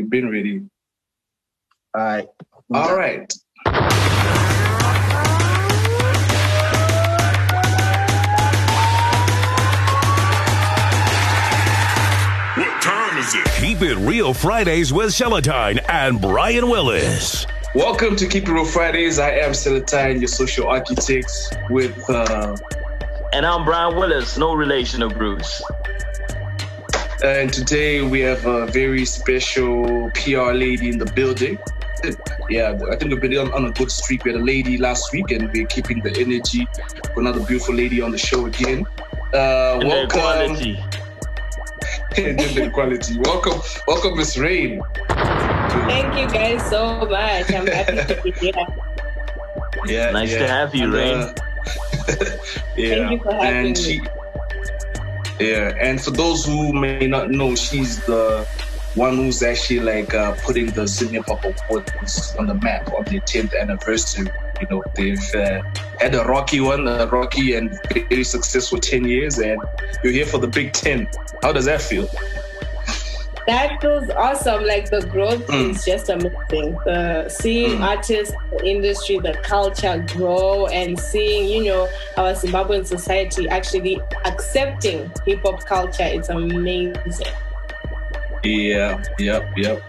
We've been ready. All right. All right. What time is it? Keep It Real Fridays with Celatine and Brian Willis. Welcome to Keep It Real Fridays. I am Celatine, your social architect, with uh, And I'm Brian Willis, no relation of Bruce. And today we have a very special PR lady in the building. Yeah, I think we've been on, on a good streak. We had a lady last week, and we're keeping the energy. Another beautiful lady on the show again. Uh, And welcome. equality. Gender equality. Welcome, welcome, Miss Rain. Thank you guys so much. I'm happy to be here. Yeah, Nice to have you, And, Rain. uh, yeah, Thank you for having and me. she, yeah, and for those who may not know, she's the one who's actually like uh, putting the Zim Hip Hop Awards on the map on the 10th anniversary. You know, they've uh, had a rocky one, a rocky and very successful 10 years, and you're here for the Big 10. How does that feel? That feels awesome. Like the growth Mm. is just amazing. The seeing Mm. artists, the industry, the culture grow, and seeing you know our Zimbabwean society actually accepting hip hop culture. It's amazing. Yeah, yep, yep.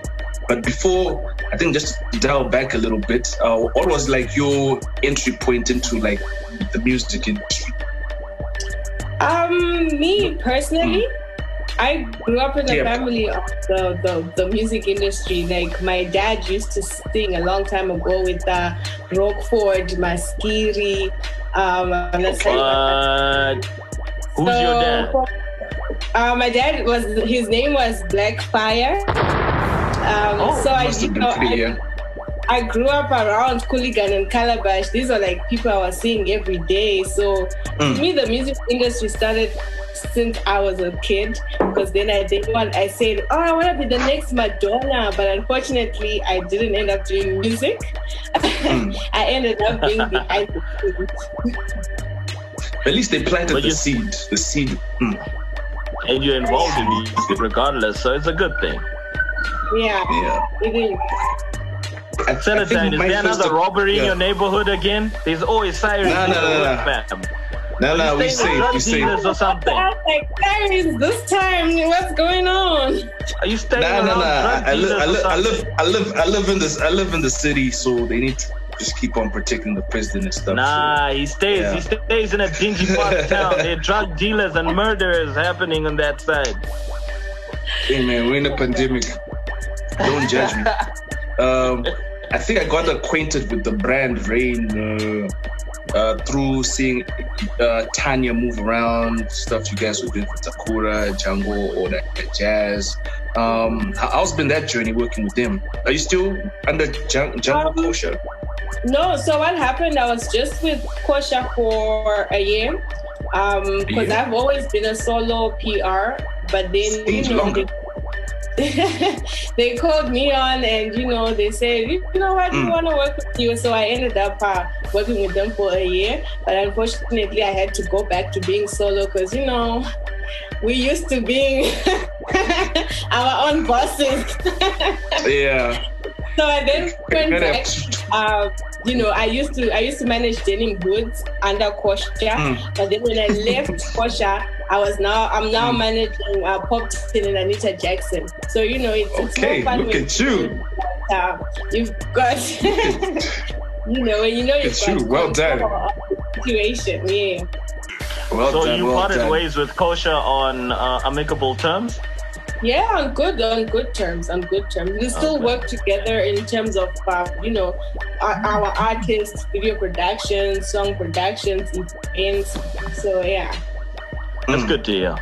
But before, I think just dial back a little bit, uh, what was like your entry point into like the music industry? Um, me personally, I grew up in a Yeah. family of the, the, the music industry. Like my dad used to sing a long time ago with uh, Rockford, Maskiri. Um, and that's like- What? Who's your dad? Uh, my dad was his name was Blackfire. Um, Oh, so I, you know, I. I grew up around Cooligan and Calabash. These are like people I was seeing every day. So Mm. to me, the music industry started since I was a kid. Because then I did one. I said, "Oh, I want to be the next Madonna," but unfortunately, I didn't end up doing music. Mm. I ended up being behind the scenes. At least they planted But the you- seed. The seed. Mm. And you're involved in music regardless, so it's a good thing. Yeah, Yeah. it is. I, I think Celatine, is there first- another robbery in your neighborhood again? There's always sirens No, in no, the no, hood, no. No, no, we safe. We safe. or something? I was like, guys, this time, what's going on? Are you staying Nah, nah, around nah. drug I, li- I, or li- I live. I live, I live in this. I live in the city, so they need to just keep on protecting the president and stuff. Nah, he stays. Yeah. He stays in a dingy part of town. There are drug dealers and murderers happening on that side. Hey man, we're in a pandemic. Don't judge me. Um, I think I got acquainted with the brand Rain uh, uh, through seeing uh, Tanya move around stuff you guys were doing for Takura, Jungle, or that that jazz. Um, how- how's been that journey working with them? Are you still under Jung- Jungle Um, Kosha? No, so what happened? I was just with Kosha for a year because Yeah. I've always been a solo PR, but then Stage you know longer. they, called me on and you know they said you know what we Mm. want to work with you, so I ended up uh, working with them for a year. But unfortunately, I had to go back to being solo because you know we used to being our own bosses. Yeah. So I then went Good back. Uh, you know, I used to I used to manage denim goods under Kosha, Mm. but then when I left Kosha, I was now I'm now Mm. managing uh, Pop Tin and Anita Jackson. So you know, it's, it's more fun look when at you. uh, you've got you know when you know you've It's got you. Well done. control of the situation. Yeah. Well So done, you well parted done. ways with Kosha on uh, amicable terms? Yeah, on good, on good terms, on good terms. We still Okay. work together in terms of, uh, you know, our, our artists, video productions, song productions, events. So yeah. That's Mm. good to hear.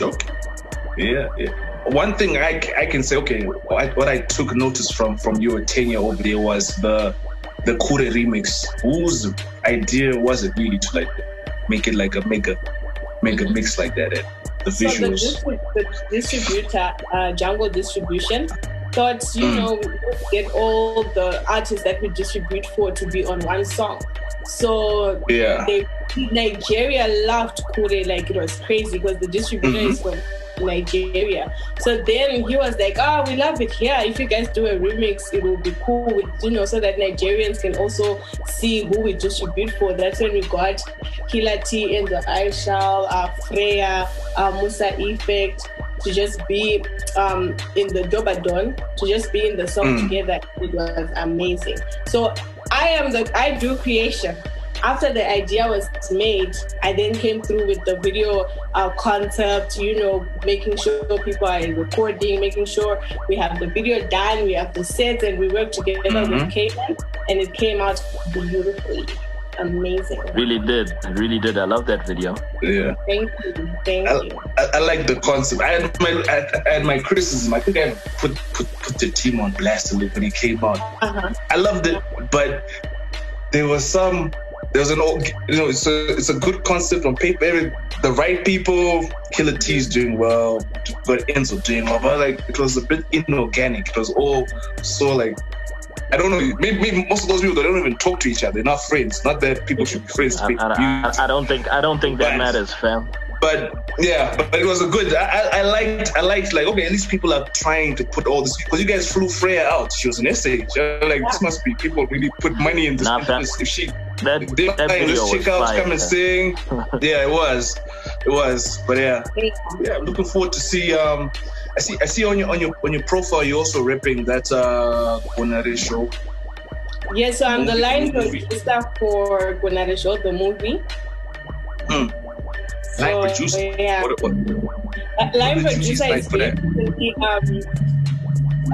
Okay. Yeah, yeah. One thing I, I can say, okay, what what I took notice from from your tenure over there was the the Kure remix. Whose idea was it really to like make it like a mega mega mix like that? So the, the distributor, uh, Jungle Distribution, thought, you Mm. know, get all the artists that we distribute for to be on one song. So yeah. they Nigeria loved Kure like it was crazy because the distributor Mhm. is from Nigeria. So then he was like, "Oh, we love it here. If you guys do a remix, it will be cool, with, you know, so that Nigerians can also see who we distribute for." That's when we got Killer T and the Ishall, uh, Freya, uh, Musa Effect to just be um, in the Dobadon, to just be in the song together. It was amazing. So I am the I do creation. After the idea was made, I then came through with the video uh, concept, you know, making sure people are recording, making sure we have the video done, we have the set, and we work together with Cayman, and it came out beautifully. Amazing. Really did. It really did. I love that video. Yeah. Thank you. Thank I, you. I, I like the concept. I had my I, I had my criticism. I think I put put put the team on blast a little when it came out. Uh-huh. I loved it, but there was some. There was an old, you know, it's a it's a good concept on paper. Every, the right people, Killer T's doing well, but Enzo doing well, but like it was a bit inorganic. It was all so like. I don't know. Maybe, maybe most of those people they don't even talk to each other. They're not friends. Not that people should be friends. I, I, I, I don't think I don't think that matters, fam. But yeah, but it was a good. I, I, I liked. I liked like okay, at least people are trying to put all this because you guys flew Freya out. She was an essay. You're like this must be people really put money in this. Nah, fam. business. If she That, they that like, video let's check out, fire. come and sing. yeah, it was, it was. But yeah, yeah. I'm looking forward to see. Um, I see. I see on your on your on your profile you're also repping that uh Gonarezhou. Yes, so I'm the line movie. producer for Gonarezhou, the movie. Hmm. Line producer. Yeah. What, what, Uh, What you producer like is for that? basically um,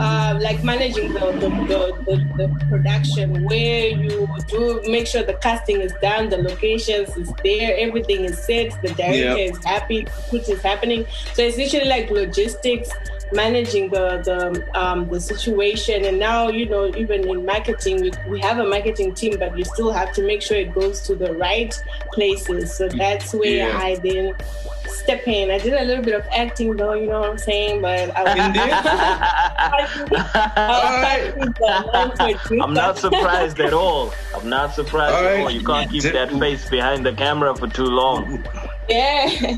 uh, like managing the the, the, the the production where you do make sure the casting is done, the locations is there, everything is set, the director Yeah. is happy, which is happening. So it's literally like logistics, managing the the um, the situation. And now you know even in marketing, we, we have a marketing team, but you still have to make sure it goes to the right places. So that's where Yeah. I then step in. I did a little bit of acting though, you know what I'm saying? But i was right. i'm not surprised at all. I'm not surprised All at right. all. You can't keep that face behind the camera for too long. Yeah.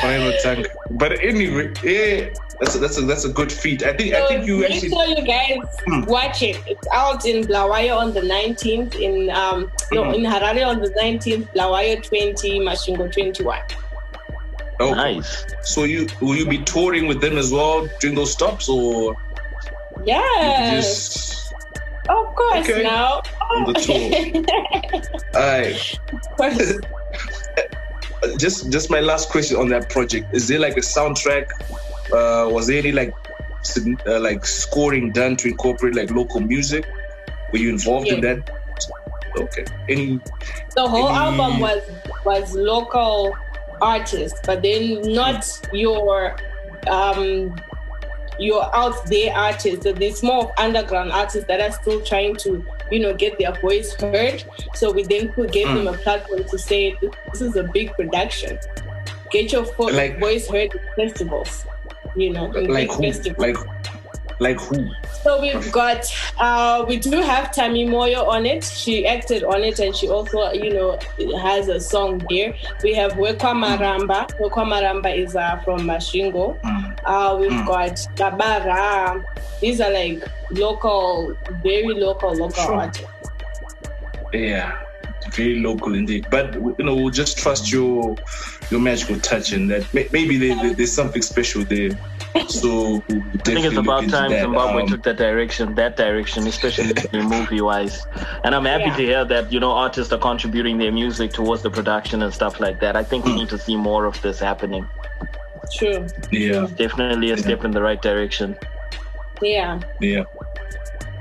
Final tank. But anyway, yeah, that's a, that's a, that's a good feat. I think I think you make actually. sure you guys Hmm. watch it. It's out in Bulawayo on the 19th, in um no Mhm. in Harare on the 19th, Bulawayo 20, Masvingo 21. Okay. Nice. So you will you be touring with them as well during those stops, or you Yes, just of course. Okay. Now, On the Alright. Of course. just just my last question on that project. Is there like a soundtrack uh was there any like uh, like scoring done to incorporate like local music? Were you involved in that? Okay. Any the whole Any- album was was local artists, but then not your um your out there artists. There's more underground artists that are still trying to, you know, get their voice heard. So we then put, gave them mm. a platform to say this is a big production. Get your fo- Like- voice heard at festivals. You know, in like big who festivals. like like who So we've got, uh, we do have Tammy Moyo on it. She acted on it and she also, you know, has a song there. We have Wekwa Maramba. Wekwa Maramba is uh, from Masvingo. Uh, we've Mm. got Gabara. These are like local, very local, local Sure. artists. yeah very local indeed but you know we'll just trust your your magical touch and that maybe there- there's something special there so I think it's about time that. Zimbabwe Um, took that direction, that direction, especially movie wise. And I'm happy Yeah. to hear that, you know, artists are contributing their music towards the production and stuff like that. I think we need to see more of this happening. True. yeah Definitely a step in the right direction. Yeah. Yeah.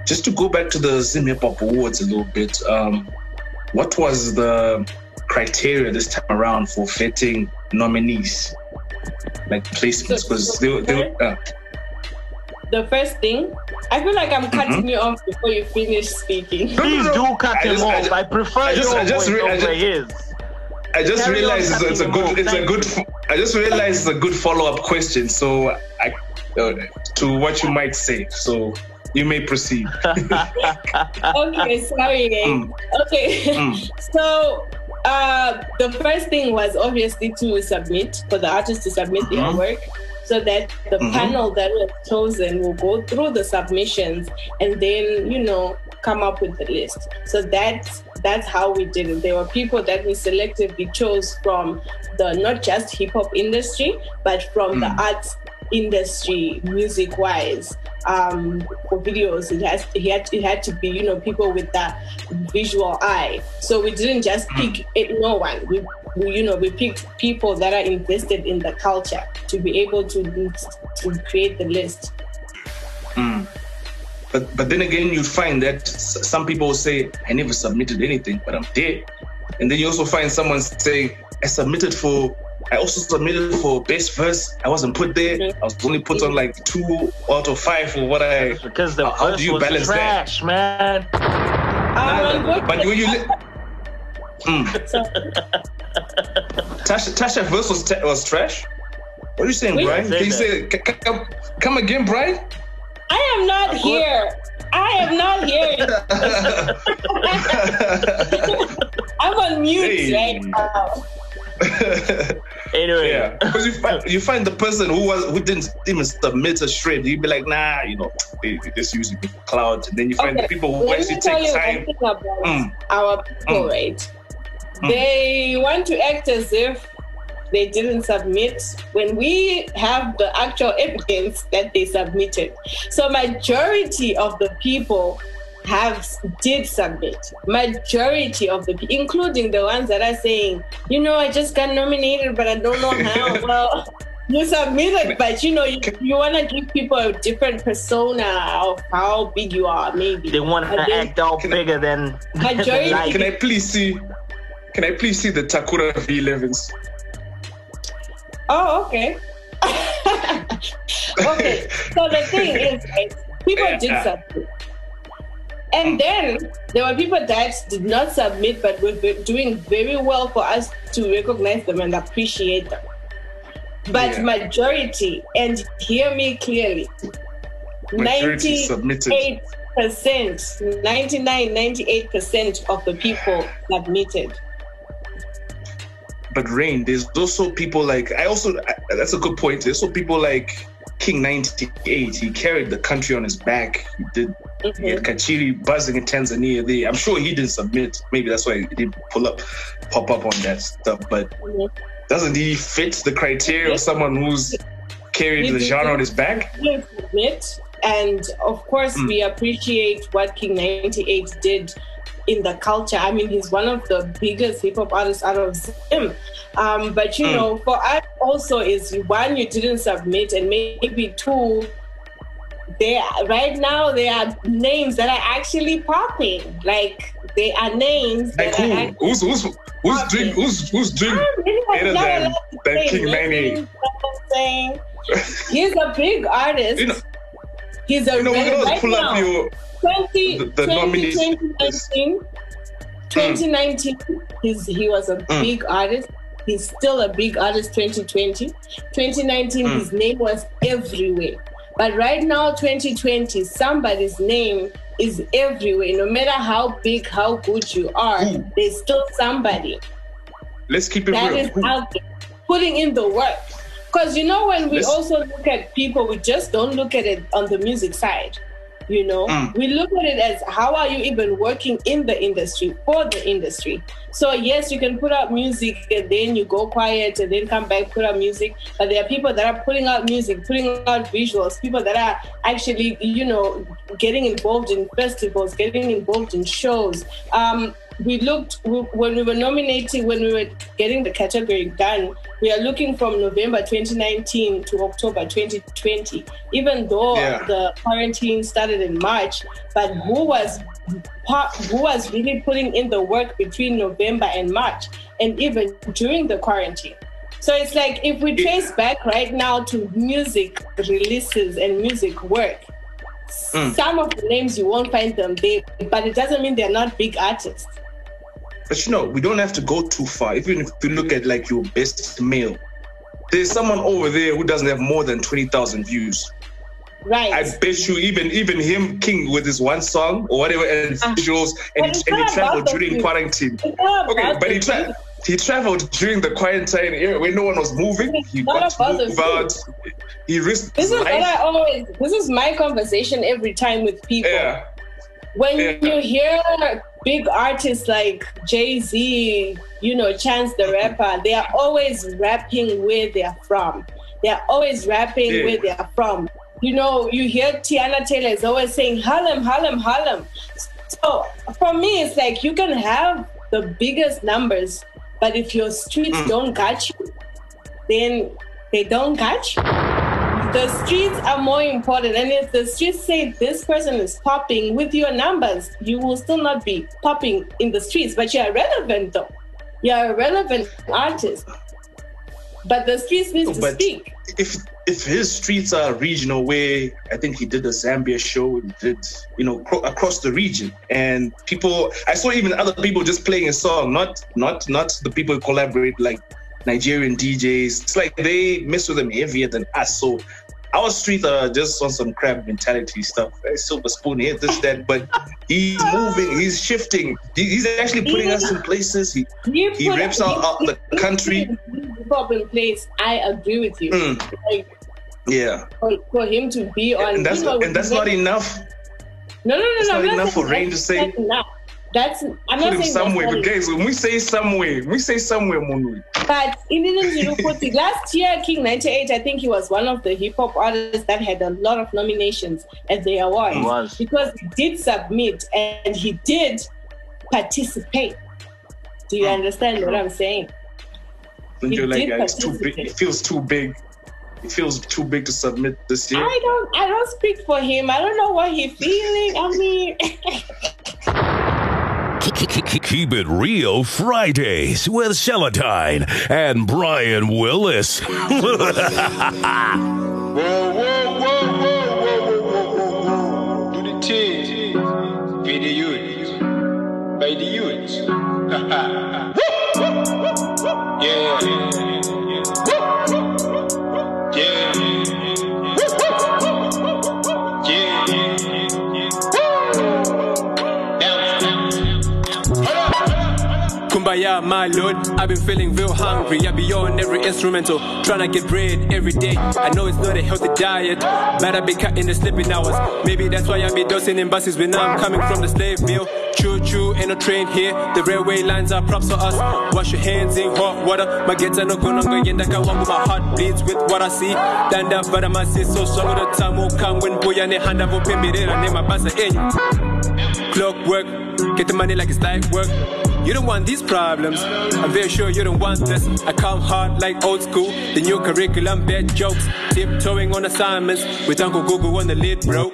Just to go back to the Zim Hip Hop Awards a little bit, um, what was the criteria this time around for vetting nominees? Like placements? Because they, were- they, were- uh, The first thing, I feel like I'm Mm-hmm. cutting you off before you finish speaking. Please do cut I him just- I off. just- I, prefer I just- your I just voice re- I over just- his. I just Carry realized it's, a- it's a good, them it's a good, Thank I just realized it's a good follow up question. So I, uh, to what you might say. So you may proceed. okay, sorry. Mm. Okay, Mm. so uh, the first thing was obviously to submit for the artist to submit their Mhm. work. so that the Mhm. panel that was chosen will go through the submissions and then you know come up with the list. So that's that's how we did it. There were people that we selectively chose from the not just hip hop industry, but from the Mm. arts industry, music wise. Um, for videos, it has it had it had to be you know people with that visual eye. So we didn't just pick it, no one. We, we you know we picked people that are invested in the culture to be able to to create the list. Mm. But but then again, you find that some people say, "I never submitted anything, but I'm dead," and then you also find someone saying, "I submitted for." I also submitted for best verse. I wasn't put there. I was only put on like two out of five for what I. Because the How- how do verse you was balance that? trash, man. Um, but when you li- mm. Tasha Tasha verse was, ta- was trash. What are you saying, We Brian? didn't Can you say say c- c- come, come again, Brian? I am not here. I am not here. I'm on mute Hey. right now. Anyway, Yeah, because you find you find the person who was who didn't even submit a shred. You'd be like, nah, you know, they, they just using cloud. And then you find Okay, the people who Let actually me tell take you time. one thing about Mm. our people, Mm. right? They want to act as if they didn't submit when we have the actual evidence that they submitted. So majority of the people have did submit. Majority of the pe- including the ones that are saying, you know, I just got nominated, but I don't know how. well, you submitted, but you know, you, you want to give people a different persona of how big you are, maybe. they want to And then- act all Can I- bigger than Majority- life. Can I please see? Can I please see the Takura V11s? Oh, okay. okay. So the thing is, right, people did Yeah. submit. And then there were people that did not submit but were doing very well for us to recognize them and appreciate them. But Yeah. majority, and hear me clearly, Majority 98%, 99, 98% of the people submitted. But Rain, there's also people like I also that's a good point. There's also people like King 98. He carried the country on his back. He did he had Kachiri buzzing in Tanzania there. I'm sure he didn't submit. Maybe that's why he didn't pull up pop up on that stuff. But Mhm. doesn't he fit the criteria of someone who's carried He the genre on his back? didn't submit. And of course, Mm. we appreciate what King 98 did in the culture. I mean, he's one of the biggest hip hop artists out of Zim. Um, but you Mm. know, for us also is one, you didn't submit, and maybe two, there right now there are names that are actually popping. Like they are names Like that who? Who's who's who's drink who's who's drink better than than King names, 98? you know what I'm saying? He's a big artist. You know, He's a you know, we can right pull now. up your 20, the- the 20, 2019, 2019 he's, he was a Mm. big artist. He's still a big artist 2020. 2019, Mm. his name was everywhere. But right now, 2020, somebody's name is everywhere. No matter how big, how good you are, Who? there's still somebody let's keep it that real. is out there putting in the work. Because you know, when we Let's- also look at people, we just don't look at it on the music side. You know, Mm. we look at it as how are you even working in the industry for the industry. So yes, you can put out music and then you go quiet and then come back put out music. But there are people that are putting out music, putting out visuals. People that are actually, you know, getting involved in festivals, getting involved in shows. Um, we looked we, when we were nominating, when we were getting the category done. We are looking from November 2019 to October 2020. Even though Yeah. the quarantine started in March, but who was who was really putting in the work between November and March, and even during the quarantine? So it's like if we trace back right now to music releases and music work, Mm. some of the names you won't find them there, but it doesn't mean they're not big artists. But you know, we don't have to go too far. Even if you look at like your best male, there's someone over there who doesn't have more than twenty thousand views. Right. I bet you even even him King with his one song or whatever and uh-huh. visuals But and, it's and he traveled during quarantine. Okay, but he views. he traveled during the quarantine era when no one was moving. He Not got to move out. He risked This his is what I always. This is my conversation every time with people. Yeah. when Yeah. you hear big artists like Jay Z, you know, Chance the Rapper, they are always rapping where they're from. They are always rapping Yeah. where they are from. You know, you hear Teyana Taylor is always saying Harlem, Harlem, Harlem. So for me, it's like you can have the biggest numbers, but if your streets Mm. don't catch you, then they don't catch you the streets are more important. And if the streets say this person is popping with your numbers, you will still not be popping in the streets, but you're relevant though. You're a relevant artist. But the streets need to But speak. if if his streets are regional, where I think he did a Zambia show, and did you know cro- across the region, and people, I saw even other people just playing a song, not not not the people who collaborate like Nigerian DJs. It's like they mess with them heavier than us. So our streets are just on some crab mentality stuff. Eh, Silver spoon here, this that, but he's moving, he's shifting, he's actually putting us in places. He He, rips out, out the country. In place. I agree with you. Mm, Like, yeah, for, for him to be on, and that's and that's not enough. No, no, no, it's no. not enough for Rain to say- enough. That's I'm put not him saying somewhere. that's not But guys, when we say somewhere, we say somewhere, Monwe. But in Zulu last year, King 98, I think he was one of the hip hop artists that had a lot of nominations at the awards. He was. Because he did submit and he did participate. Do you hmm. understand what I'm saying? And He you're like, yeah, it's too big. It feels too big. It feels too big to submit this year. I don't I don't speak for him. I don't know what he's feeling. I mean Keep it real Fridays with Celatine and Brian Willis. Whoa, whoa, whoa, whoa, whoa, whoa, whoa, whoa. Do the thing. Be the youth. By the youth. yeah. Yeah. Kumbaya, my lord. I've been feeling real hungry. I be on every instrumental, trying to get bread every day. I know it's not a healthy diet, but I be cutting the sleeping hours. Maybe that's why I be dosing in buses when I'm coming from the slave mill. Choo choo, ain't no train here. The railway lines are props for us. Wash your hands in hot water. My gets no gonna go yenda kawangu. My heart bleeds with what I see. Stand up, but I'm a so strong the time will come when boy and hand up open me Clockwork, get the money like it's light work. You don't want these problems. I'm very sure you don't want this. I come hard like old school. The new curriculum, bad jokes. Tiptoeing on assignments with Uncle Google on the lid, bro.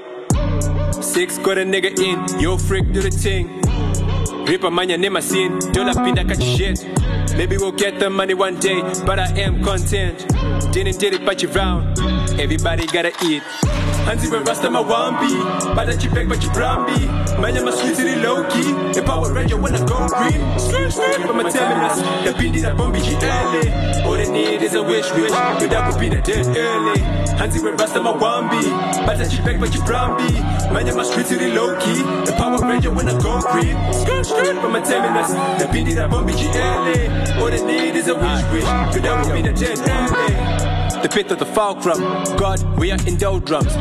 Six got a nigga in. Yo, freak, do the thing. Ripper man, your name I seen. Don't pinda catch shit. Maybe we'll get the money one day, but I am content. Didn't did it, but you round. Everybody gotta eat. Hansi we rasta my wambi, but that you beg but you brambi. Man, I'm a sweet city low key. The Power Ranger when I go green. The bindi that bombi early. All they need is a wish, wish. The dead early. Hansi we rasta my wambi, but that you beg but you brambi. Man, I'm a street city low key. The Power Ranger when I go green. The bindi that bombi early. All they need is a wish, wish. The dead early. The pit of the fulcrum. God, we are in doldrums.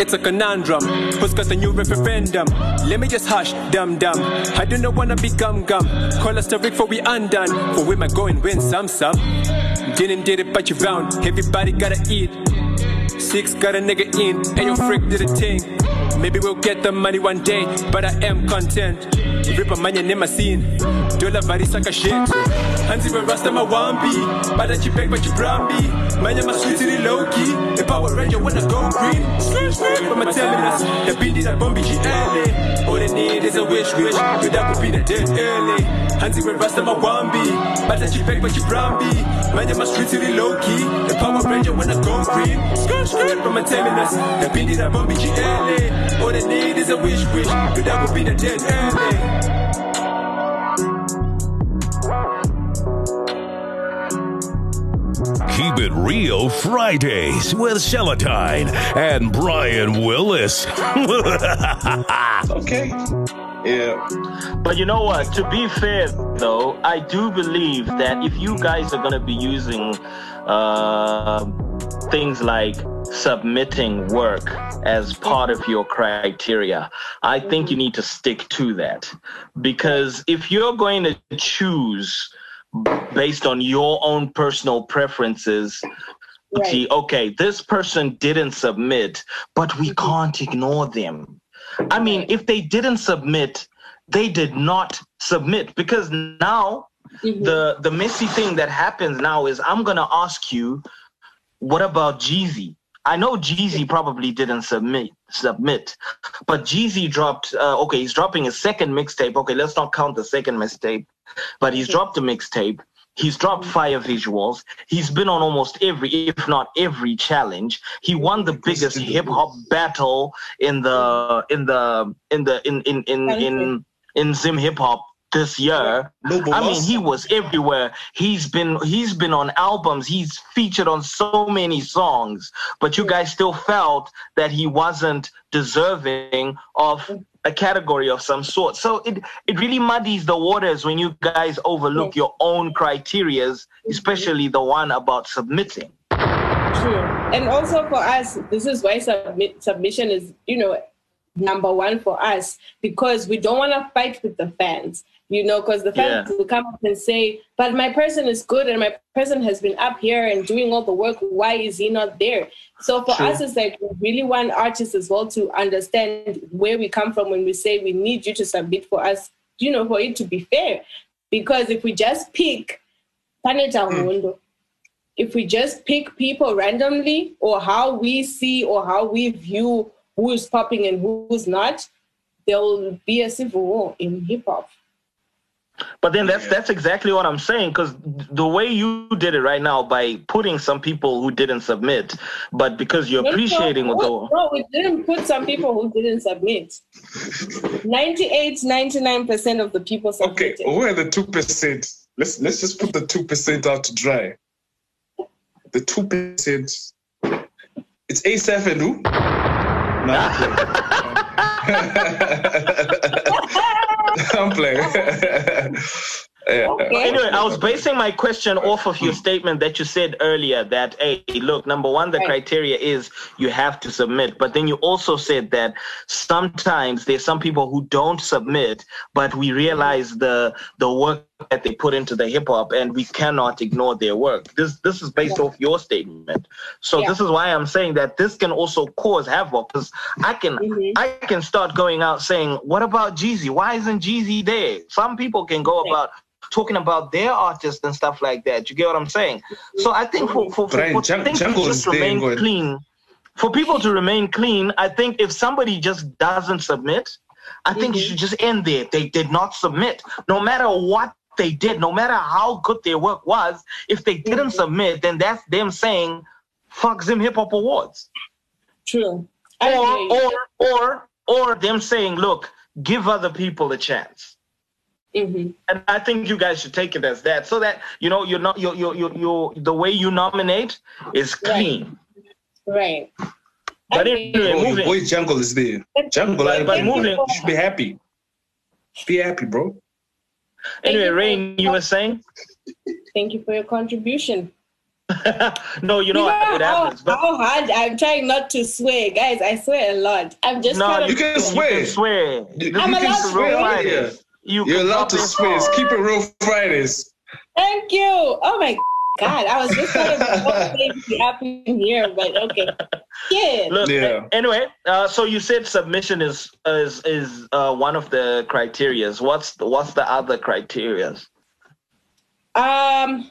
It's a conundrum. Who's got the new referendum? Let me just hush, dum dum. I do not wanna be gum gum. Call us to rig for we undone. For we might go and win some some. Didn't did it, but you found. Everybody gotta eat. Six got a nigga in. Ayo, freak did a thing. Maybe we'll get the money one day, but I am content. Rip a man your name I seen. Dola vari saka shit. Hansi we rasta my wambi. But that you beg but you brambi. Man, I'm a sweet city low key. The Power Ranger wanna go green. Skirt, skirt, but my terminus. The bindi that bombi early. All they need is a wish, wish. The dead early. Hansi we rasta my wambi. But that you beg but you brambi. Man, I'm a street city low key. The Power Ranger wanna go green. Skirt, skirt, but my terminus. The bindi that bombi early. All they need is a wish, wish. But that would be the dead early. Keep it real Fridays with Celatine and Brian Willis. Okay. Yeah. But you know what? To be fair, though, I do believe that if you guys are going to be using uh, things like submitting work as part of your criteria, I think you need to stick to that. Because if you're going to choose based on your own personal preferences, Right. see, okay, this person didn't submit, but we can't ignore them. I mean, if they didn't submit, they did not submit because now Mhm. the the messy thing that happens now is I'm gonna ask you, what about Jeezy? I know Jeezy probably didn't submit submit, but Jeezy dropped. Uh, okay, he's dropping his second mixtape. Okay, let's not count the second mixtape, but he's dropped a mixtape. He's dropped fire visuals. He's been on almost every, if not every, challenge. He won the biggest hip hop battle in the in the in the in in in in in Zim hip hop this year. I mean, he was everywhere. He's been he's been on albums. He's featured on so many songs. But you guys still felt that he wasn't deserving of a category of some sort. So it it really muddies the waters when you guys overlook your own criterias, mm-hmm. especially the one about submitting. True. And also for us, this is why submit, submission is, you know, number one for us because we don't want to fight with the fans, you know, because the fans Yeah. will come up and say, but my person is good and my person has been up here and doing all the work. Why is he not there? So for True. us, it's like we really want artists as well to understand where we come from when we say we need you to submit for us, you know, for it to be fair. Because if we just pick, Mundo, mm. if we just pick people randomly or how we see or how we view who is popping and who's not, there will be a civil war in hip hop. But then that's that's exactly what I'm saying because the way you did it right now by putting some people who didn't submit, but because you're appreciating no, what the no, we didn't put some people who didn't submit. 98, 99% of the people submitted. Okay, who are the two percent? Let's let's just put the two percent out to dry. The two percent. It's ASAP and who? No, I'm playing. Yeah. Okay. Anyway, I was basing my question off of your hmm. statement that you said earlier that, hey, look, number one, the Right. criteria is you have to submit. But then you also said that sometimes there's some people who don't submit, but we realize the the work that they put into the hip hop and we cannot ignore their work. This this is based off your statement. So Yeah. this is why I'm saying that this can also cause havoc because I can Mhm. I can start going out saying, what about Jeezy? Why isn't Jeezy there? Some people can go Right. about talking about their artists and stuff like that. You get what I'm saying? So I think for for, for, Brian, for Jung- things to just remain go clean, for people to remain clean, I think if somebody just doesn't submit, I think you Mhm. should just end there. They did not submit, no matter what they did, no matter how good their work was. If they didn't Mhm. submit, then that's them saying, "Fuck Zim Hip Hop Awards." True. I or or or or them saying, "Look, give other people a chance." Mhm. And I think you guys should take it as that, so that you know you're not you you you you the way you nominate is clean. Right. But Okay. anyway, Bro, your moving. boy Jungle is there. Jungle, But- I- but you moving- should be happy. Be happy, bro. Anyway, Thank you Rain, you were saying? Thank you for your contribution. no, you know what? It how, happens. But how hard I'm trying not to swear, guys. I swear a lot. I'm just no, You can swear. You can swear. You, You you I'm can allowed to swear swear. You You're allowed to swear. Keep it real Fridays. Thank you. Oh my God, I was just kind of be up in here, but okay. Yeah. Look, Yeah. anyway, uh, so you said submission is is is uh, one of the criterias. What's the, what's the other criterias? Um,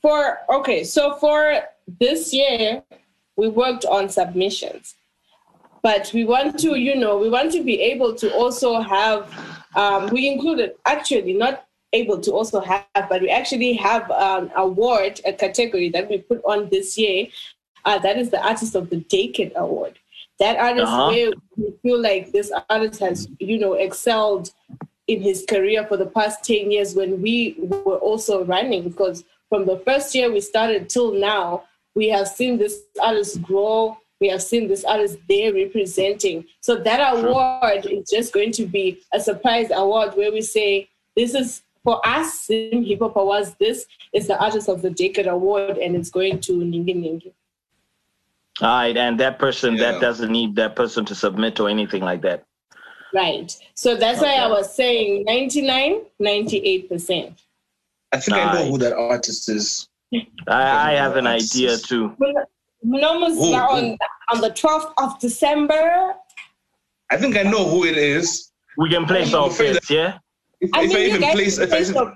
for okay, so for this year, we worked on submissions, but we want to, you know, we want to be able to also have. Um, we included actually not able to also have, but we actually have an award, a category that we put on this year. Uh, that is the Artist of the Decade Award. That artist Uh-huh. where we feel like this artist has, you know, excelled in his career for the past 10 years when we were also running because from the first year we started till now we have seen this artist grow we have seen this artist there representing. So that award is just going to be a surprise award where we say, this is for us, Zim Hip Hop Awards, this is the Artist of the Decade Award, and it's going to Ningi Ningi. All right, and that person Yeah. that doesn't need that person to submit or anything like that. Right. So that's why I was saying 99, 98%. I think I know Nice. who that artist is. I, I have an Nice. idea too. Almost Who- now who? on, on the 12th of December. I think I know who it is. We can place our afraid bets, yeah? If, I if mean, I you even guys place, can if I, place your.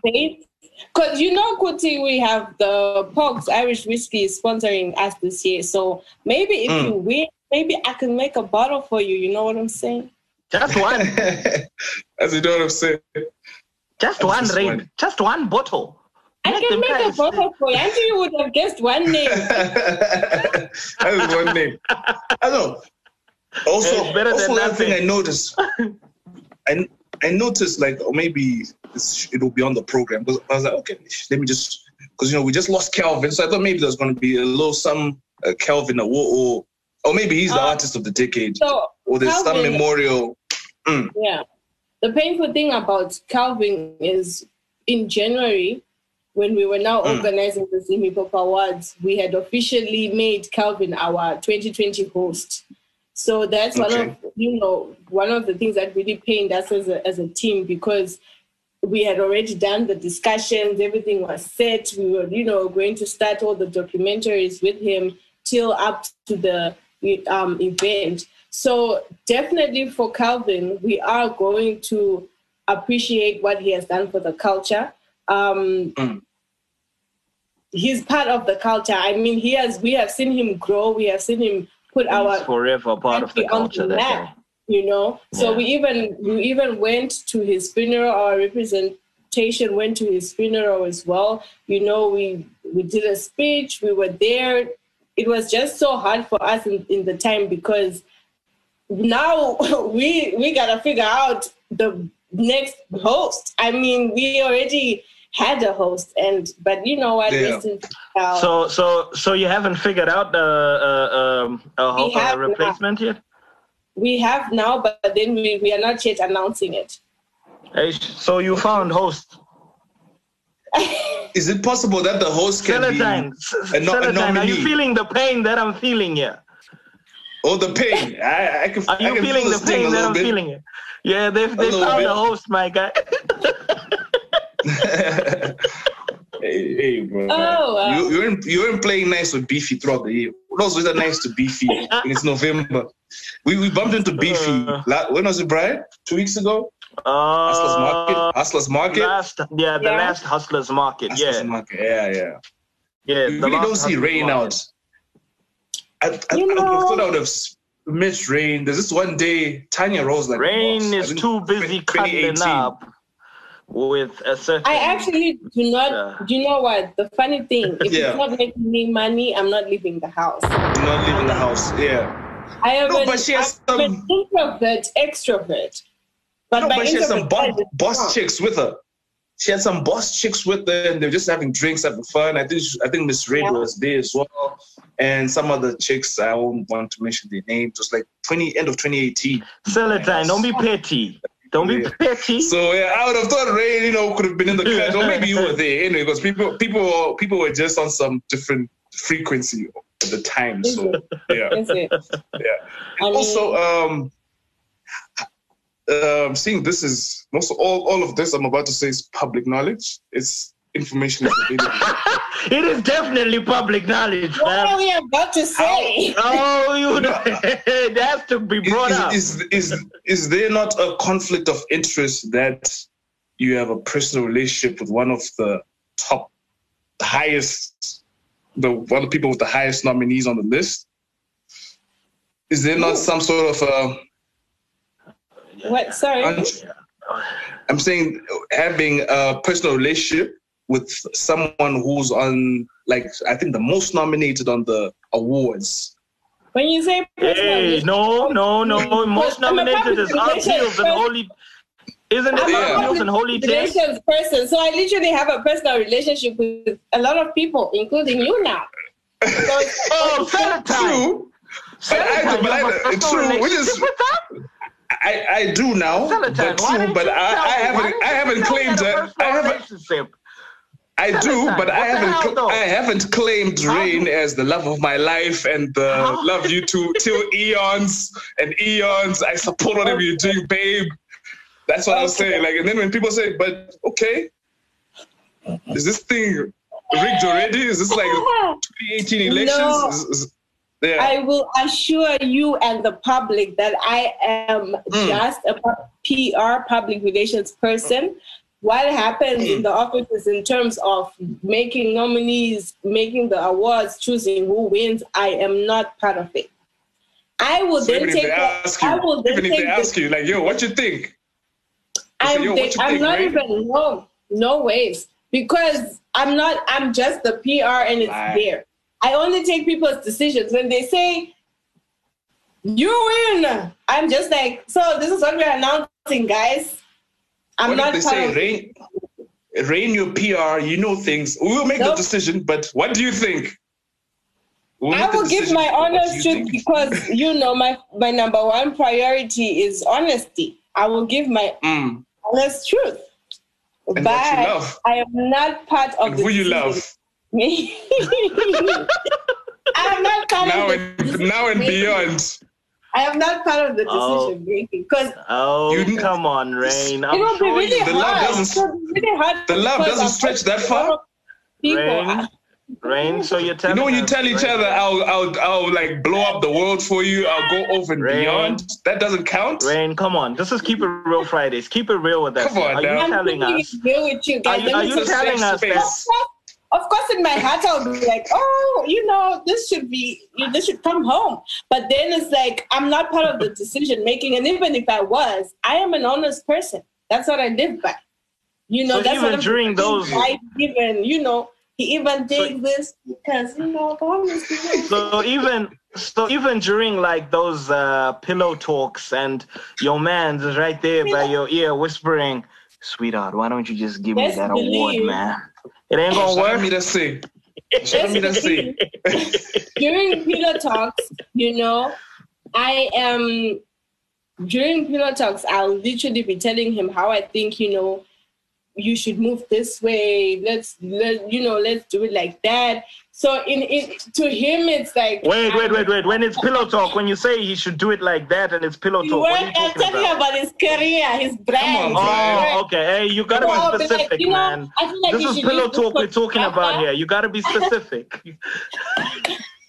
Because you know, Kuti, we have the Pogues Irish Whiskey sponsoring us this year. So maybe if Mm. you win, maybe I can make a bottle for you. You know what I'm saying? Just one. as you know what I'm saying. Just Just one rain. one. Just one bottle. I Make can them make a bottle for you. Until you would have guessed one name. that is one name. I know. Also, better also than another thing I noticed. I I noticed like or maybe it'll be on the program. But I was like, okay, let me just because you know we just lost Calvin, so I thought maybe there's going to be a little some uh, Calvin award or or maybe he's the Uh, artist of the decade So or there's some Calvin- memorial. Yeah. The painful thing about Calvin is in January, when we were now Mm. organizing the Zim Hip Hop Awards, we had officially made Calvin our 2020 host. So that's one of you know one of the things that really pained us as a as a team because we had already done the discussions, everything was set. We were, you know, going to start all the documentaries with him till up to the um, event. So definitely for Calvin, we are going to appreciate what he has done for the culture. Um, Mm. He's part of the culture. I mean, he has. We have seen him grow. We have seen him put our forever part of the culture. That you know so Yeah. we even we even went to his funeral our representation went to his funeral as well you know we we did a speech we were there it was just so hard for us in, in the time because now we we gotta figure out the next host i mean we already had a host and but you know what Yeah. rest in peace, Cal. So, so, so you haven't figured out the uh, um, a, ho- We a replacement yet? we have now but then we, we are not yet announcing it Hey, so you found host. Is it possible that the host can Celatine, be a, no- a Celatine, are you feeling the pain that I'm feeling here? Oh, the pain. I, I can. Are I you can feeling feel the pain that I'm bit. feeling here? Yeah, they've they little found bit. a host, my guy. Hey, hey, bro. Oh, wow. You, you're in, you're in playing nice with Beefy throughout the year. What else was that nice to Beefy? and it's November. We, we bumped into Beefy. Uh. La- when was it, Brian? Two weeks ago? Hustlers Uh, Market? Hustlers Market? last, yeah, the Yeah. last Hustlers Market. Hustlers Yeah, Market. Yeah, yeah. yeah. You the really don't see rain Market. out. I, I, You I know- thought I would have missed rain. There's this one day, Tanya Rose like, Rain is too busy 2018. cuddling up with a certain. I actually do not. Yeah. Do you know what? The funny thing, if Yeah. it's not making me money, I'm not leaving the house. You're not leaving the house. Yeah. I am No, an, but she has I'm an some- introvert, extrovert. But No, but she had some introvert boss, side is boss strong. chicks with her. She had some boss chicks with her, and they're just having drinks, having fun. I think she- I think Miss Red Yeah. was there as well, and some other chicks. I won't want to mention their names. It was like twenty end of 2018. Celatine, don't be petty. Don't be Yeah. petty. So yeah, I would have thought Ray, you know, could have been in the cut, or maybe you were there anyway, because people, people, people were just on some different frequency at the time. So yeah, That's it. yeah. I mean, also um um seeing this is most all all of this i'm about to say is public knowledge it's information is available It is definitely public knowledge, what are we about to say? Oh, you know, it has to be brought up. is, is is is there not a conflict of interest that you have a personal relationship with one of the top the highest the one of the people with the highest nominees on the list is there not some sort of uh What? Sorry. I'm saying having a personal relationship with someone who's on like I think the most nominated on the awards. When you say Hey, no, no, no. Most nominated is public Art relations Hills and. Holy. Isn't it I'm Art a and Holy public person, so I literally have a personal relationship with a lot of people, including you now. So it's- Oh, Celatine. True. But I, but you have a I, personal true, which is with that? I, I do now, Celatine, but true, but I, I haven't didn't I haven't claimed that a that I haven't relationship? I do, but I what the haven't hell. I haven't claimed Rain as the love of my life and uh, How? love you to till eons and eons. I support whatever you're doing, babe. That's what I was saying. Like, and then when people say, "But okay, is this thing rigged already? Is this like 2018 elections?" No. Is- is- yeah. I will assure you and the public that I am Mm. just a PR public relations person. What happens in hmm. the offices in terms of making nominees, making the awards, choosing who wins, I am not part of it. I will So then if take. they the- ask you, I will then even if they the- ask you, like, "Yo, what you think?" I'm, yo, what think- you I'm think, not right? even no no ways because I'm not I'm just the PR and it's Lie. there. I only take people's decisions when they say you win. I'm just like so. This is what we're announcing, guys. I'm what not if they say, "Rain, Rain, your PR, you know things. We will make the decision, but what do you think?" We'll I will give my but what do honest truth because you know my my number one priority is honesty. I will give my Mm. honest truth. And but. I am not part of And the who you love I'm not part now of the and now and beyond. I am not part of the Oh. decision making because Oh, You- come on, Rain. I'm will be sure really you The love doesn't- It will be really hard. the love doesn't stretch that far. lot of People, Rain. Rain, so you're You know when you us, tell each Rain, other, "I'll, I'll, I'll like blow up the world for you. I'll go over and Rain. beyond." That doesn't count. Rain, come on. This is Keep It Real Fridays. Keep it real with us. Come on Are you now. I'm telling us? real with you Are you, are you telling us space. that? Of course, in my heart, I'll be like, oh, you know, this should be, this should come home. But then it's like, I'm not part of the decision making. And even if I was, I am an honest person. That's what I live by. You know, So that's even what I'm during those- I even, you know, he even did this because, you know. So even so even during like those uh, pillow talks and your man's is right there by your ear whispering, sweetheart, why don't you just give me Best that award, man? It ain't gonna Shout me work. to sing. Shout me to sing. during pillow talks, you know, I am during pillow talks, I'll literally be telling him how I think, you know, you should move this way. Let's let you know, let's do it like that. So in it to him it's like Wait, wait, wait, um, wait. When it's pillow talk, when you say he should do it like that and it's pillow talk, what are you weren't- I'm talking about? about his career, his brand. Come on, Oh, okay. Hey, you gotta Well, be like, specific, you know, man. Like This is pillow talk we're talking about here. You gotta be specific.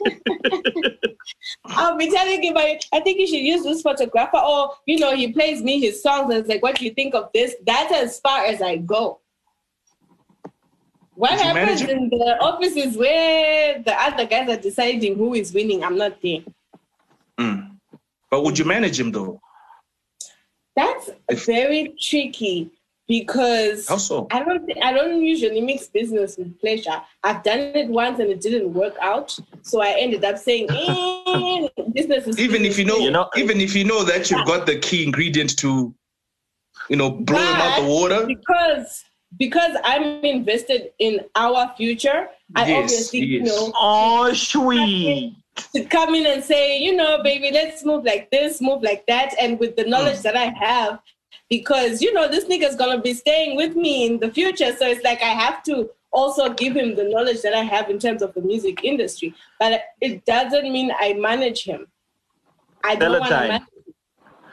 I'll be telling him, I, I think you should use this photographer. Or, you know, he plays me his songs and it's like, what do you think of this? That's as far as I go. What Did you manage happens in the offices where the other guys are deciding who is winning? I'm not there. Mm. But would you manage him though? That's very tricky because How so? I don't thi- I don't usually mix business with pleasure. I've done it once and it didn't work out, so I ended up saying, eh, "Business is Even if you know, You know- even if you know that you've got the key ingredient to, you know, blow him out the water. because because I'm invested in our future. I Yes, obviously you yes. know Oh, sweet. to come in and say, you know, baby, let's move like this, move like that, and with the knowledge that I have, because you know this nigga's gonna be staying with me in the future, so it's like I have to also give him the knowledge that I have in terms of the music industry, but it doesn't mean I manage him. I don't want to Celatine. manage.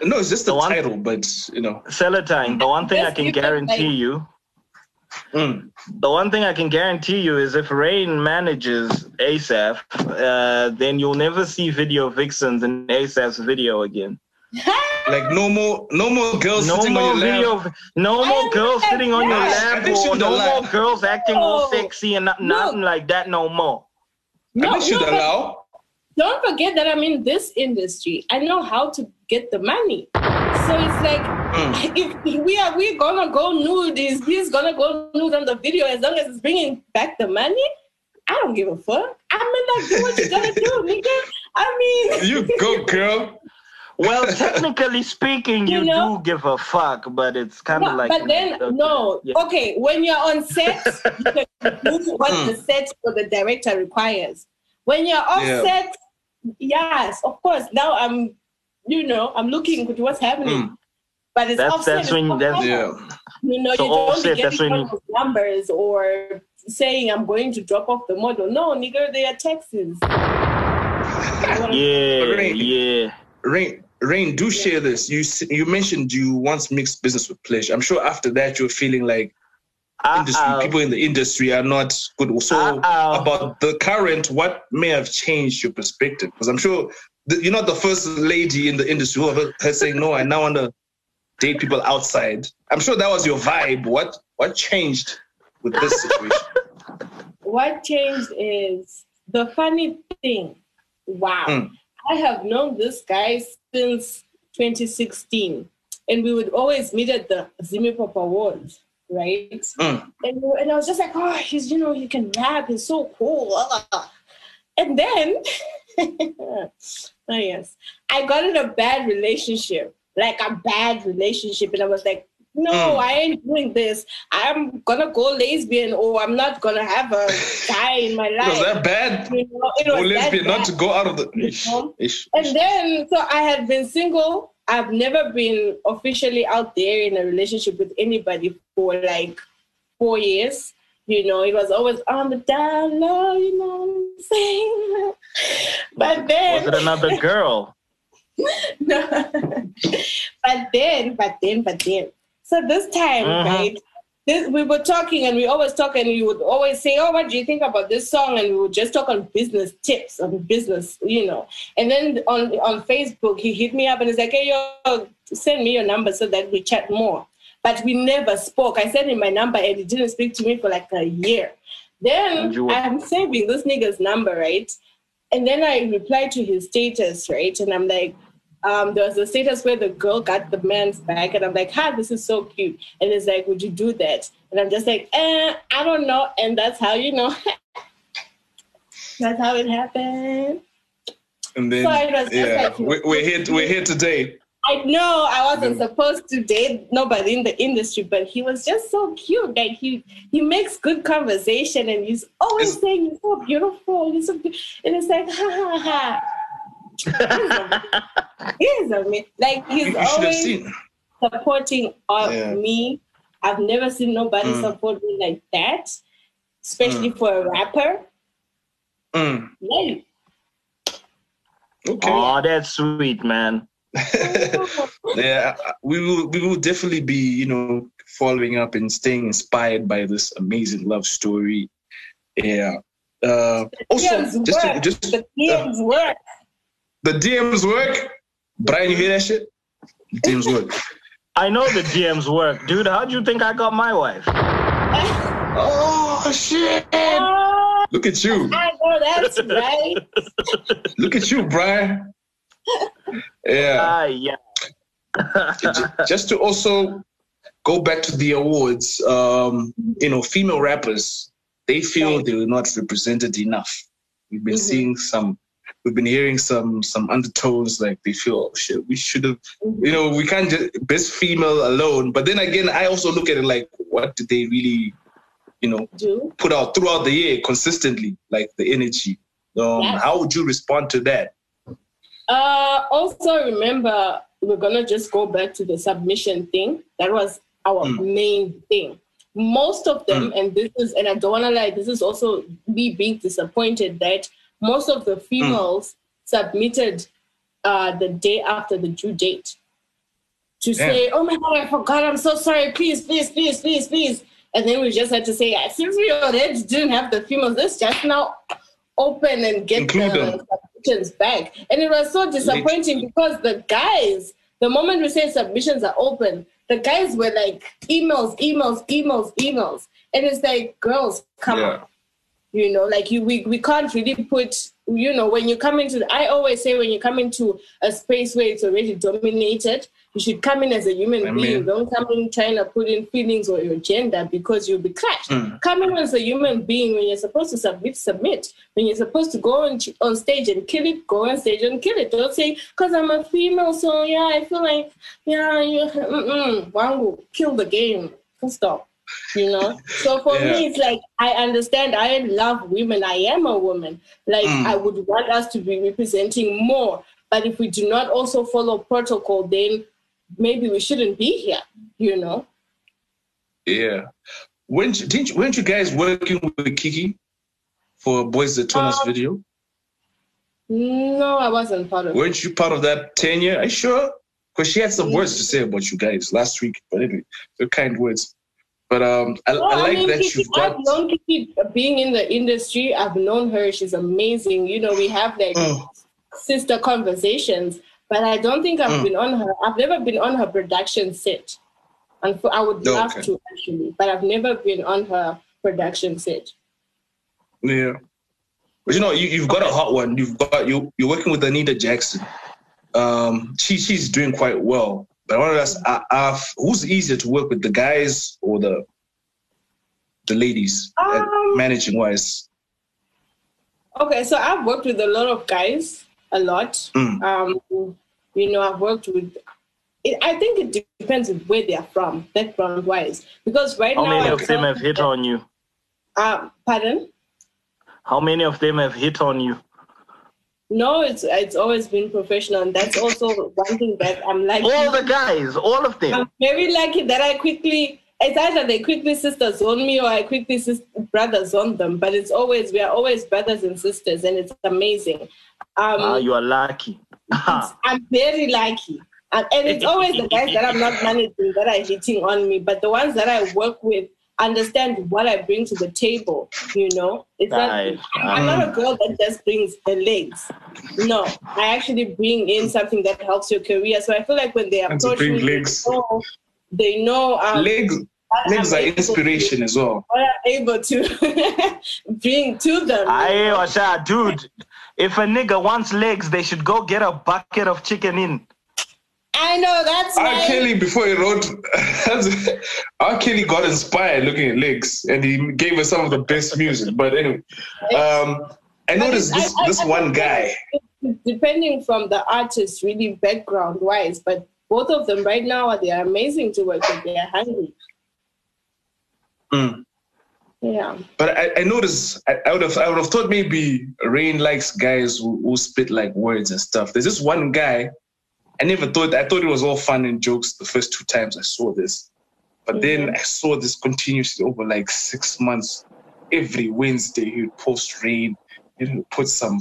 No, it's just the The one- title, but you know. Celatine, the one thing I can guarantee like- you, Mm. the one thing I can guarantee you is if Rain manages ASAP, uh, then you'll never see video vixens in ASAP's video again. Like no more, no more girls No sitting more on your lap. no I more girls understand sitting on your lap, or no allow- more girls acting all sexy and not, No. nothing like that no more. No, I think she'd no, allow. don't forget that I'm in this industry. I know how to get the money. So it's like Mm. if we are we gonna go nude, is he's gonna go nude on the video as long as it's bringing back the money. I don't give a fuck. I'm gonna do what you gotta do, nigga. I mean, You go, girl. Well, technically speaking, you, You know? do give a fuck, but it's kind of but, like. but then okay, no. yeah. Okay, when you're on set, you can do what Mm. the set or the director requires. When you're off Yeah. set, yes, of course. Now I'm, you know, I'm looking at what's happening. Mm. But it's That's- offset. that's when- not that's- Yeah. You know, So you don't offset, be that's getting when one of those numbers or saying I'm going to drop off the model. No, nigga, they are taxes. Yeah, yeah. Rain, Rain, do share this. You you mentioned you once mixed business with pleasure. I'm sure after that you're feeling like industry, people in the industry are not good. So Uh-oh. about the current, what may have changed your perspective? Because I'm sure the, you're not the first lady in the industry who has her saying, "No, I now want to date people outside." I'm sure that was your vibe. What what changed with this situation? what changed is the funny thing. Wow. Mm. I have known this guy since 2016. And we would always meet at the Zim Hip Hop Awards, right? Mm. And, and I was just like, oh, he's, you know, he can rap. He's so cool. And then, oh, yes, I got in a bad relationship, like a bad relationship. And I was like, no, Mm. I ain't doing this. I'm gonna go lesbian, or I'm not gonna have a guy in my life. Was that bad? You know, it Or was that lesbian, not to go out of the. You Ish, ish, And ish. then, so I had been single. I've never been officially out there in a relationship with anybody for like four years. You know, it was always on the down low, you know what I'm saying? But then, Was it another girl? no. but then, but then, but then. So this time, Mhm. right? This, we were talking and we always talk and you would always say, Oh, what do you think about this song? And we would just talk on business tips, on business, you know. And then on, on Facebook, he hit me up and he's like, Hey, yo, send me your number so that we chat more. But we never spoke. I sent him my number and he didn't speak to me for like a year. Then And you were- I'm saving this nigga's number, right? And then I replied to his status, right? And I'm like, um, there was a status where the girl got the man's back, and I'm like, "Ha, this is so cute." And it's like, "Would you do that?" And I'm just like, "Eh, I don't know." And that's how you know. that's how it happened. And then, So yeah, like- we- we're here. We're here today. I know I wasn't supposed to date nobody in the industry, but he was just so cute. Like he he makes good conversation, and he's always Is- saying, "You're so beautiful." You're so be-" and it's like, ha ha ha. He's a man. Like he's you always supporting of Yeah. me. I've never seen nobody Mm. support me like that, especially for a rapper. Mm, Yeah. okay. Oh, that's sweet, man. yeah, we will. We will definitely be, you know, following up and staying inspired by this amazing love story. Yeah. Uh, also, just to, work. just the DMs work. The DMs work. Brian, you hear that shit? DMs work. I know the DMs work, dude. How do you think I got my wife? Oh shit! Oh, Look at you! I know that's right. Look at you, Brian. Yeah. Ah, yeah. Just to also go back to the awards, um, you know, female rappers, they feel they were not represented enough. We've been Mhm. seeing some, we've been hearing some some undertones like they feel, oh shit, we should have, you know, we can't just best female alone. But then again, I also look at it like, what did they really, you know, Do put out throughout the year consistently, like the energy? Um, Yes. How would you respond to that? Uh, also remember, we're gonna just go back to the submission thing. That was our Mm. main thing. Most of them, and this is, and I don't wanna lie, this is also me being disappointed that most of the females submitted uh, the day after the due date to say, "Oh my god, I forgot. I'm so sorry. Please, please, please, please, please." And then we just had to say, since we already didn't have the females, let's just now open and get Include the submissions back." And it was so disappointing because the guys, the moment we say submissions are open, the guys were like emails, emails, emails, emails, and it's like, girls, come Yeah. on you know like you we, we can't really put you know when you come into i always say when you come into a space where it's already dominated you should come in as a human I being. mean- don't come in trying to put in feelings or your gender because you'll be clashed Mm. come in as a human being when you're supposed to submit submit. When you're supposed to go on, on stage and kill it go on stage and kill it. Don't say because i'm a female so yeah i feel like yeah you wangu kill the game. Stop You know, so for Yeah. me, it's like I understand. I love women. I am a woman. Like Mm. I would want us to be representing more. But if we do not also follow protocol, then maybe we shouldn't be here. You know. Yeah. Weren't you, didn't you, weren't you guys working with Kiki for Boys the Us Uh, video? No, I wasn't part of. Weren't you part of that tenure? Are you sure? Because she had some words to say about you guys last week. But anyway, kind words. But um, I, No, I like mean, that Kiki, you've got. I've known Kiki being in the industry. I've known her. She's amazing. You know, we have like Oh. sister conversations, but I don't think I've Mm. been on her. I've never been on her production set. And I would love okay. to actually, but I've never been on her production set. Yeah. But you know, you, you've got a hot one. You've got you. You're working with Anita Jackson. Um, she she's doing quite well. But I want to ask, uh, uh, who's easier to work with, the guys or the the ladies, uh, Um, managing wise? Okay, so I've worked with a lot of guys, a lot. Mm. Um, you know, I've worked with. It, I think it depends on where they are from, background wise. Because right How now, How many I of them have hit on you? Uh, pardon? How many of them have hit on you? No, it's it's always been professional, and that's also one thing that I'm like. All the guys, all of them. I'm very lucky that I quickly. It's either they quickly sisters on me or I quickly sis- brother zone them. But it's always we are always brothers and sisters, and it's amazing. Um, Ah, you are lucky. I'm very lucky. And, and it's always the guys that I'm not managing that are hitting on me, but the ones that I work with understand what I bring to the table. You know, it's Right. not. I'm not a girl that just brings the legs. No, I actually bring in something that helps your career. So I feel like when they approach me, legs. they know, they know um, Legs, what legs are able- inspiration as well. What I'm able to bring to them. Aye, Washa, dude. If a nigga wants legs, they should go get a bucket of chicken in. I know that's R. why. Kelly, before he wrote, R. Kelly got inspired looking at legs, and he gave us some of the best music. But anyway, um, I noticed this I- I- this I one guy. Depending from the artist, really background wise, but both of them right now they are amazing to work with. They are hungry. Mm. Yeah. But I, I noticed I, I would have I would have thought maybe Rain likes guys who, who spit like words and stuff. There's this one guy. I never thought I thought it was all fun and jokes the first two times I saw this. But then I saw this continuously over like six months. Every Wednesday he would post Rain, he would put some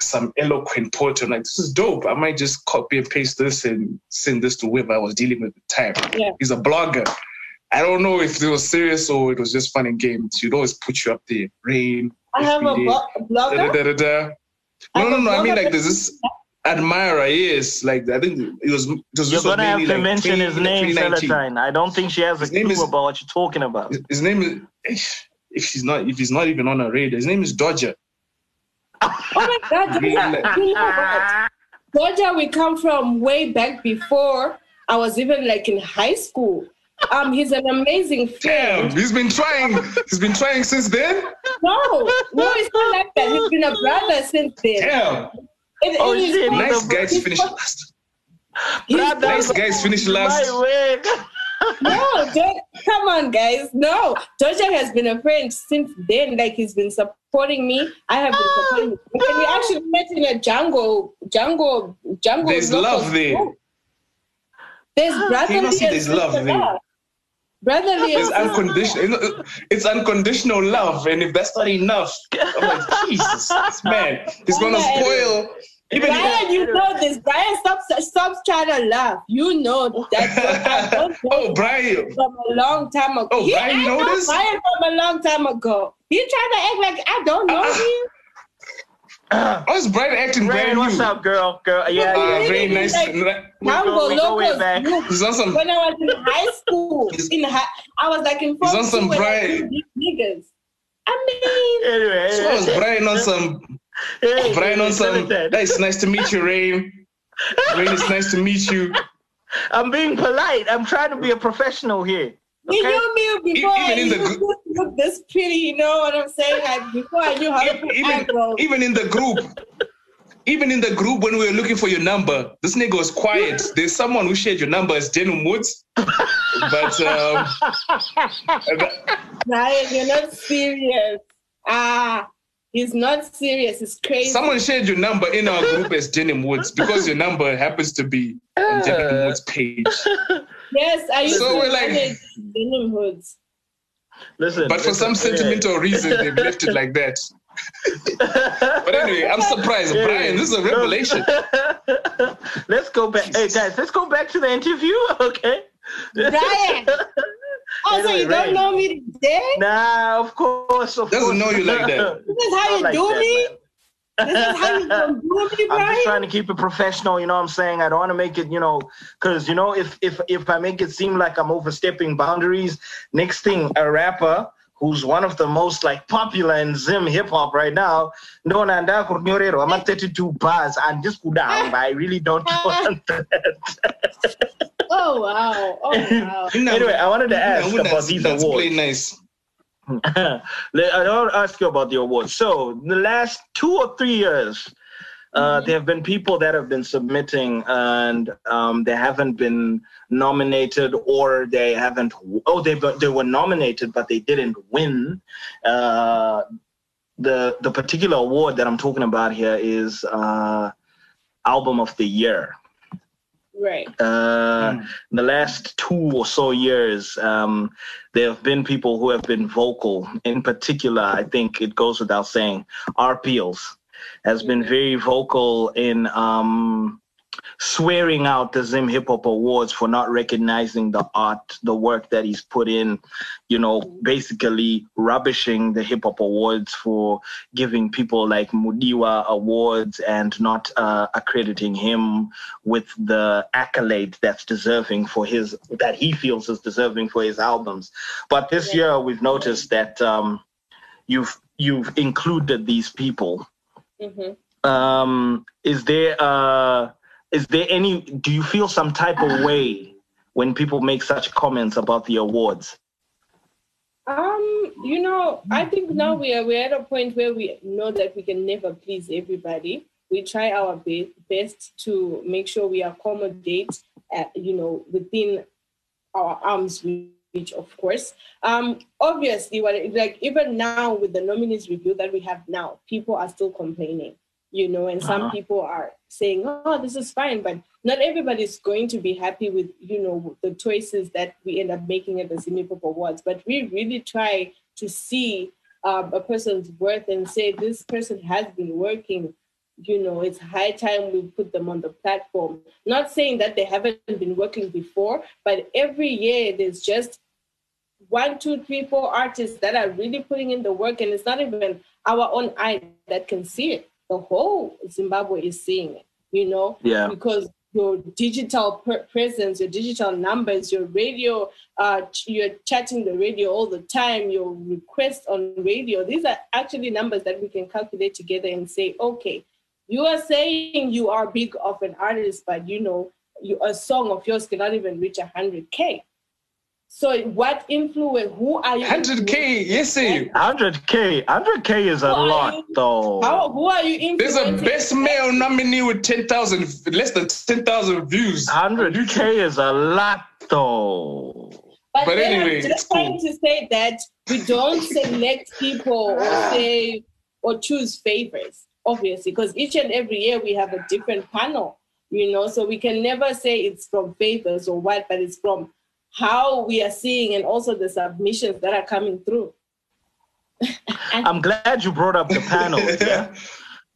some eloquent poetry. I'm like, this is dope. I might just copy and paste this and send this to whoever I was dealing with at the time. Yeah. He's a blogger. I don't know if it was serious or it was just fun and games. He'd always put you up there. Rain. I have a blo- da, blogger. da, da, da. No, no, no. I mean, like, there's this admirer. is. like I think it was. It was You're gonna have to like, mention 20 his name, 2019. Celatine. I don't think she has a His name clue is- about what you're talking about. His, his name is. If he's not, if he's not even on a radar, his name is Dodger. Oh my God! Really, you know like- you know what? Georgia, we come from way back before I was even like in high school. Um, he's an amazing Damn, he's been trying. He's been trying since then. No, no, it's not like that. He's been a brother since then. Damn, It- Oh, it is shit, fine. nice guys finished last. Brother, Nice guys finished last. My way. No, don't, come on, guys. No, Georgia has been a friend since then. Like he's been supporting me. I have been oh, supporting him. And we actually met in a jungle, jungle, jungle. There's love there. group. There's brotherly. You must see there's love sister there. love. Brotherly and It's unconditional. It's unconditional love, and if that's not enough, I'm like, Jesus, this man, he's gonna spoil. Even Brian, you know this. Brian, stop, stop trying to laugh. You know that. Don't know oh, Brian, from a long time ago. Oh, He- Brian, you I know this? Brian from a long time ago. You trying to act like I don't know Uh-uh. him? how's Brian acting brand Rain, new? what's up, girl? Girl, yeah, Uh, yeah. Really, very nice. like- We Tango go- we go way Locos back. He's on some. When I was in high school, He's- in high, I was like in He's form on some two when I Brian- niggas. I mean, Anyway, So was Brian on some. Hey, Brian on some. Hey, it's nice to meet you, Rain. Rain, it's nice to meet you. I'm being polite. I'm trying to be a professional here. you Okay? knew me before even I in the knew gr- you look this pretty. You know what I'm saying? Like before I knew how to put Even, eyebrows. even in the group, even in the group when we were looking for your number, this nigga was quiet. There's someone who shared your number as Denim Woods. but um, Brian, you're not serious. Ah, he's not serious. It's crazy. someone shared your number in our group as Denim Woods because your number happens to be on Denim uh. Woods page. yes, I used So to we're like- manage denim hoods. Listen, But for listen, some yeah. sentimental reason, they've left it like that. but anyway, I'm surprised. Yeah. Brian, this is a revelation. let's go back. Hey guys, let's go back to the interview. Okay. Brian! Oh, also, Anyway, you don't know me today? Nah, of course, of Doesn't course. know you like that. This is how you like do that, me? man. This is how you gonna do me, I'm just trying to keep it professional, you know what I'm saying? I don't want to make it, you know, because you know, if if if I make it seem like I'm overstepping boundaries, next thing a rapper who's one of the most like popular in Zim hip hop right now, no nanda kunyorero, I'm at 32 bars and just go down, but I really don't want that. Oh, wow. Oh, wow. anyway, I wanted to ask Yeah, about these let's awards. play nice. Let- I want to ask you about the awards. So, the last two or three years, uh, there have been people that have been submitting and um, they haven't been nominated or they haven't, oh, they, they were nominated, but they didn't win. Uh, the, the particular award that I'm talking about here is uh, Album of the Year. Right. Uh, the last two or so years, um, there have been people who have been vocal. In particular, I think it goes without saying, RPLs has been very vocal in um, swearing out the Zim Hip Hop Awards for not recognizing the art, the work that he's put in, you know, basically rubbishing the Hip Hop Awards for giving people like Mudiwa awards and not uh, accrediting him with the accolade that's deserving for his, that he feels is deserving for his albums. But this year we've noticed that um, you've, you've included these people. Hmm um is there uh is there any do you feel some type of way when people make such comments about the awards Um, you know, I think now we are we're at a point where we know that we can never please everybody. We try our be- best to make sure we accommodate, uh, you know, within our arms reach, of course. Um, obviously, what like even now with the nominees review that we have now, people are still complaining, you know, and some Uh-huh. people are saying, "Oh, this is fine," but not everybody is going to be happy with you know the choices that we end up making at the Zim Hip Hop Awards. But we really try to see um, a person's worth and say this person has been working. You know, it's high time we put them on the platform. Not saying that they haven't been working before, but every year there's just one, two, three, four artists that are really putting in the work, and it's not even our own eye that can see it. The whole Zimbabwe is seeing it, you know, Yeah. because your digital presence, your digital numbers, your radio, uh, you're chatting the radio all the time, your requests on radio. These are actually numbers that we can calculate together and say, okay, you are saying you are big of an artist, but you know, you, a song of yours cannot even reach 100K. So what influence, who are you? 100K, yes, sir. 100k 100k is a Who are lot you? though How, who are you There's a best male nominee with 10,000, less than 10,000 views. 100k is a lot though But, But anyway, I'm it's just trying to say that we don't select people or say or choose favorites, obviously, because each and every year we have a different panel, you know, so we can never say it's from favors or what, but it's from how we are seeing and also the submissions that are coming through. i'm glad you brought up the panel yeah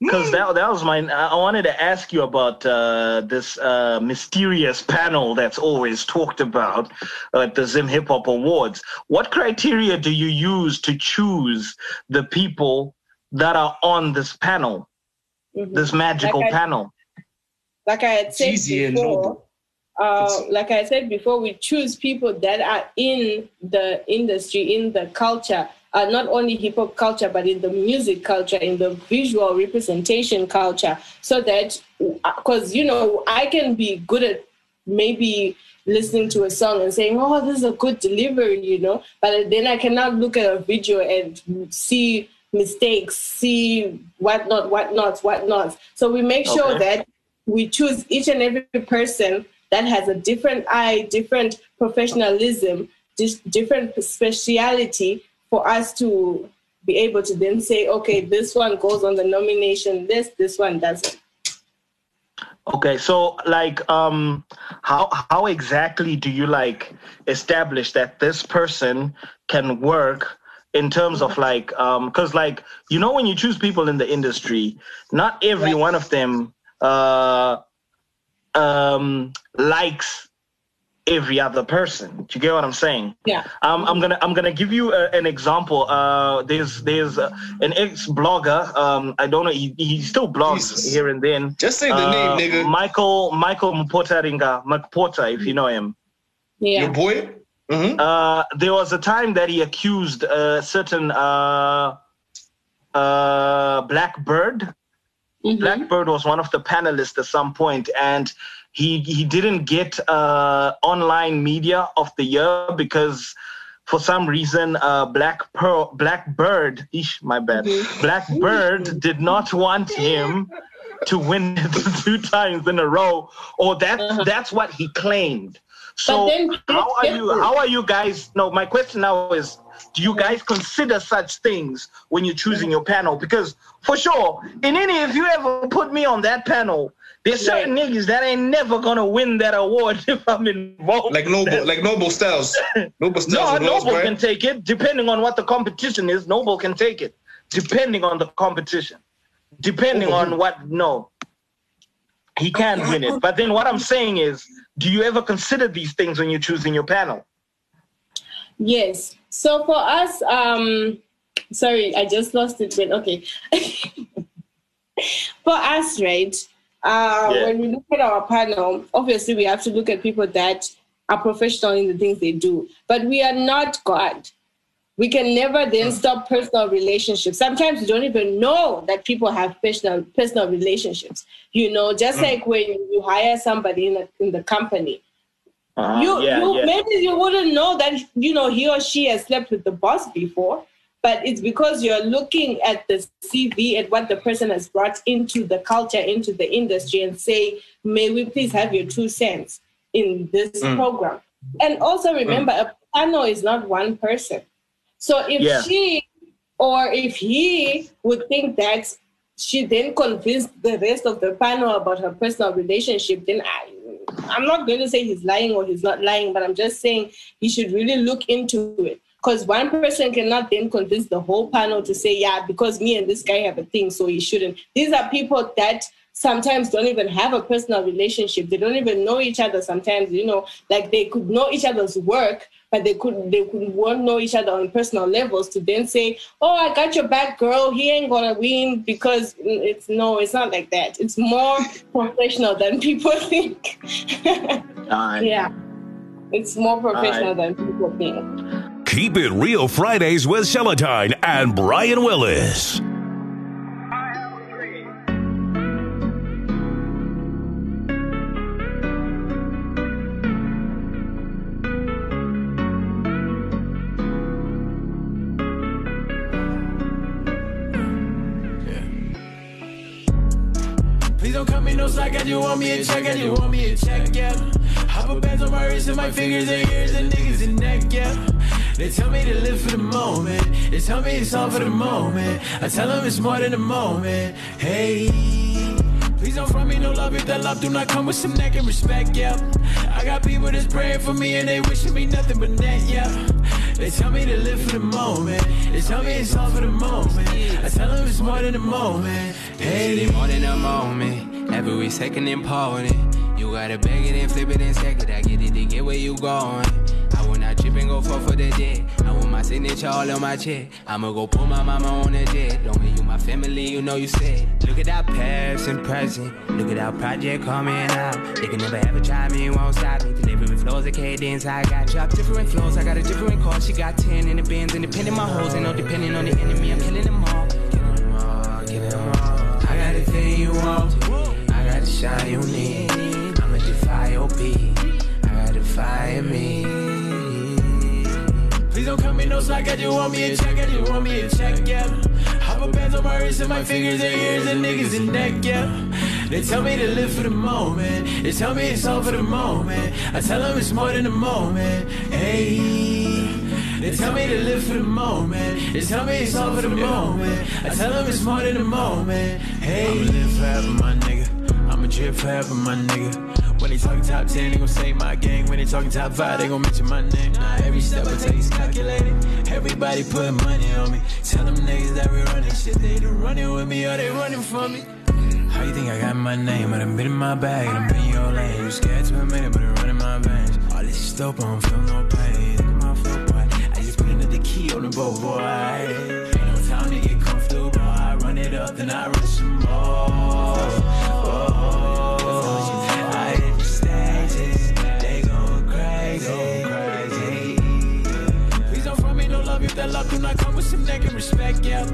because that, that was my i wanted to ask you about uh, this uh, mysterious panel that's always talked about at the zim hip hop awards what criteria do you use to choose the people that are on this panel Mhm. this magical Like I- panel like I had said Jeezy and before, Noble. Uh, like I said before, we choose people that are in the industry, in the culture, uh, not only hip hop culture, but in the music culture, in the visual representation culture, so that, because, you know, I can be good at maybe listening to a song and saying, oh, this is a good delivery, you know, but then I cannot look at a video and see mistakes, see what not, what not, what not. So we make sure that we choose each and every person that has a different eye, different professionalism, dis- different speciality for us to be able to then say, okay, this one goes on the nomination list, this one doesn't. Okay, so like, um, how how exactly do you like establish that this person can work in terms of like, um, because like you know when you choose people in the industry, not every one of them uh, um, likes every other person. Do you get what I'm saying? Yeah. Um, I'm gonna I'm gonna give you a, an example. Uh, there's there's uh, an ex blogger. Um, I don't know. He, he still blogs Jesus. here and then. Just say the Uh, name, nigga. Michael Michael Mpotaringa Mpota, if you know him. Yeah. Your boy? Mm-hmm. Uh, there was a time that he accused a certain uh, uh, Blackbird. Mhm. Blackbird was one of the panelists at some point, and he he didn't get uh, online media of the year because for some reason uh, Black Pearl Blackbird, eesh, my bad, Blackbird did not want him to win two times in a row, or that that's what he claimed. So how are you? How are you guys? No, my question now is: Do you guys consider such things when you're choosing your panel? Because for sure, in any if you ever put me on that panel, there's certain niggas that ain't never gonna win that award if I'm involved. Like Noble, like Noble Styles. Noble Styles no, Noble right? can take it depending on what the competition is. Noble can take it depending on the competition, depending on what. No, he can win it. But then what I'm saying is, do you ever consider these things when you're choosing your panel? Yes. So for us, um, sorry, I just lost it. When okay, for us, right? Uh, Yeah. When we look at our panel, obviously we have to look at people that are professional in the things they do, but we are not God. We can never then stop personal relationships. Sometimes you don't even know that people have personal personal relationships. You know, just like when you hire somebody in, a, in the company, Uh, you, yeah, you yeah. maybe you wouldn't know that you know he or she has slept with the boss before but it's because you're looking at the cv at what the person has brought into the culture into the industry and say may we please have your two cents in this Mm. program and also remember a panel is not one person so if Yeah. she or if he would think that she then convinced the rest of the panel about her personal relationship, then I, I'm not going to say he's lying or he's not lying, but I'm just saying he should really look into it. Because one person cannot then convince the whole panel to say, yeah, because me and this guy have a thing, so he shouldn't. These are people that sometimes don't even have a personal relationship. They don't even know each other sometimes, you know, like they could know each other's work, but they could they could won't know each other on personal levels to then say, "Oh, I got your back, girl. He ain't gonna win because it's no, it's not like that. It's more professional than people think. Alright. yeah, it's more professional Alright. than people think. Keep it real Fridays with Celatine and Brian Willis. No slack, I just want me a check, I just want me a check, yeah. I put bands on my wrist and my fingers and ears and niggas and neck, yeah. They tell me to live for the moment, they tell me it's all for the moment. I tell them it's more than a moment, hey. Please don't front me no love if that love do not come with some neck and respect, yeah. I got people that's praying for me and they wishing me nothing but net, yeah. They tell me to live for the moment. They tell me it's all for the moment. I tell them it's more than a moment. Hey, It's more than a moment. Every second important. You gotta bag it and flip it and stack it. I get it to get where you going. I will not trip and go fall for the jet. I want my signature all on my check. I'ma go put my mama on the jet. Don't you my family, you know you said. Look at our past and present. Look at our project coming out. They can never ever try me, won't stop me. Delivering with flows, the cadence I got. Drop different flows, I got a different call. She got 10 in the bins, independent my hoes. Ain't no depending on the enemy, I'm killing them all. Killing them all, killing them all. I got the thing you want. I got the shine you need. I'ma defy your beat. I got to fire me. Please don't cut me no slack, I just want me a check, I just want me a check, yeah. Couple bands on my wrist and my fingers and ears and niggas in neck, yeah. They tell me to live for the moment. They tell me it's all for the moment. I tell them it's more than the moment. Hey. They tell me to live for the moment. They tell me it's all for the moment. I tell them it's more than the moment. Hey. I'ma live forever, my nigga. I'ma drip forever, my nigga. When they talking top 10, they gon' say my gang. When they talking top 5, they gon' mention my name. Nah, every step I take is calculated. Everybody put money on me. Tell them niggas that we running shit. They either running with me or they running from me. How you think I got my name? I done been in my bag, I done been in your lane. You scared to admit it, but it running my veins. All this is dope, I don't feel no pain. Look at my foot, boy. I just put another key on the boat, boy. Ain't no time to get comfortable. I run it up, then I run some more. If that love do come with some neck respect, yeah.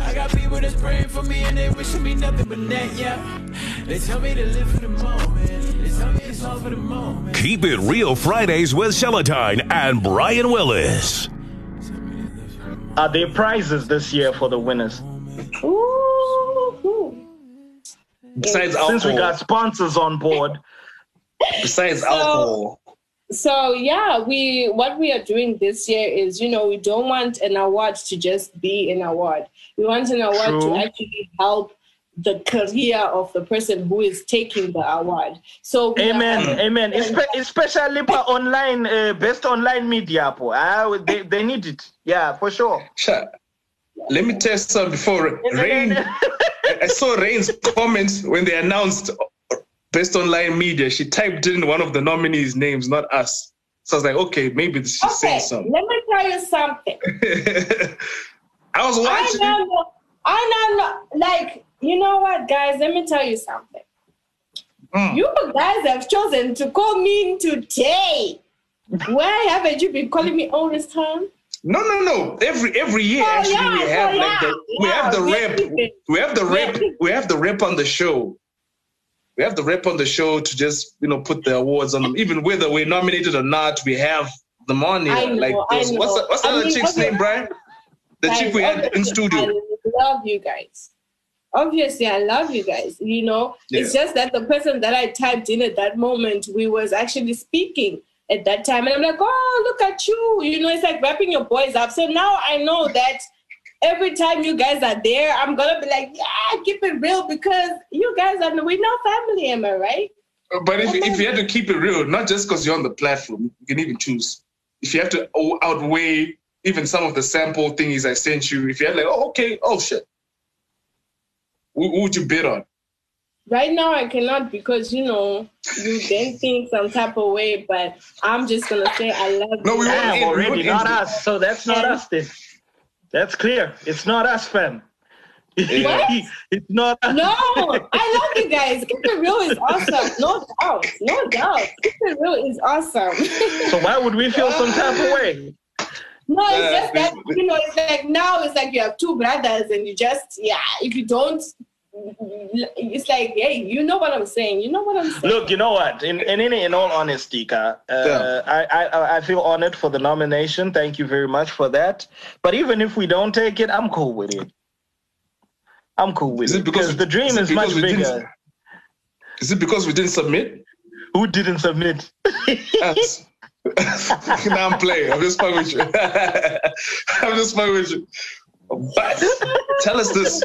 I got people that's praying for me and they wishing me nothing but that, yeah. They tell me to live for the moment. They tell me it's all for the moment. Keep it real Fridays with Celatine and Brian Willis. Are there prizes this year for the winners? Ooh. Besides Since we got sponsors on board, Besides So- alcohol. So yeah, we what we are doing this year is you know we don't want an award to just be an award. We want an award True. to actually help the career of the person who is taking the award. So we are amen, amen. Espe- especially for online, uh, best online media, po. Ah, they, they need it. Yeah, for sure. Sure. Let me tell you something before Rain. I saw Rain's comments when they announced Best Online Media. She typed in one of the nominees' names, not us. So I was like, okay, maybe she's Okay, saying something. let me tell you something. I was watching. I know, I know, like you know what, guys? Let me tell you something. Mm. You guys have chosen to call me in today. Why haven't you been calling me all this time? No, no, no. Every every year, Oh, actually, yeah, we have like yeah, the we yeah, have the we rep. have. We have the We have rep. We have the rep on the show. We have the rep on the show to just you know put the awards on them. Even whether we're nominated or not, we have them on here. Know, like I those- what's the, what's the other mean, chick's name, Brian? The chick we had in studio. I love you guys. Obviously, I love you guys. You know, it's just that the person that I typed in at that moment, we was actually speaking at that time, and I'm like, oh, look at you. You know, it's like wrapping your boys up. So now I know that every time you guys are there, I'm gonna be like, yeah, keep it real because you guys are we know family. Am I right? But if, if you had to keep it real, not just because you're on the platform, you can even choose. If you have to outweigh even some of the sample thingies I sent you, if you had like, oh, okay, oh, shit. Who, who would you bid on? Right now, I cannot because you know you then think some type of way, but I'm just gonna say I love No, we won't Damn, already, won't not end it. us. So that's not us then. That's clear. It's not us, fam. What? it's not us. No, I love you guys. Keep it real is awesome. No doubt. No doubt. Keep it real is awesome. So why would we feel some type of way? no, Uh, it's just that you know, it's like now it's like you have two brothers and you just yeah, if you don't it's like, hey, you know what I'm saying. You know what I'm saying. Look, you know what? In in in, in all honesty, Ka, uh, Yeah. I, I I feel honored for the nomination. Thank you very much for that. But even if we don't take it, I'm cool with it. I'm cool with Is it it because because the dream is much because we didn't- bigger. Is it because we didn't submit? Who didn't submit? Us. now I'm playing. I'm just playing with you. I'm just fucking with you. But tell us this.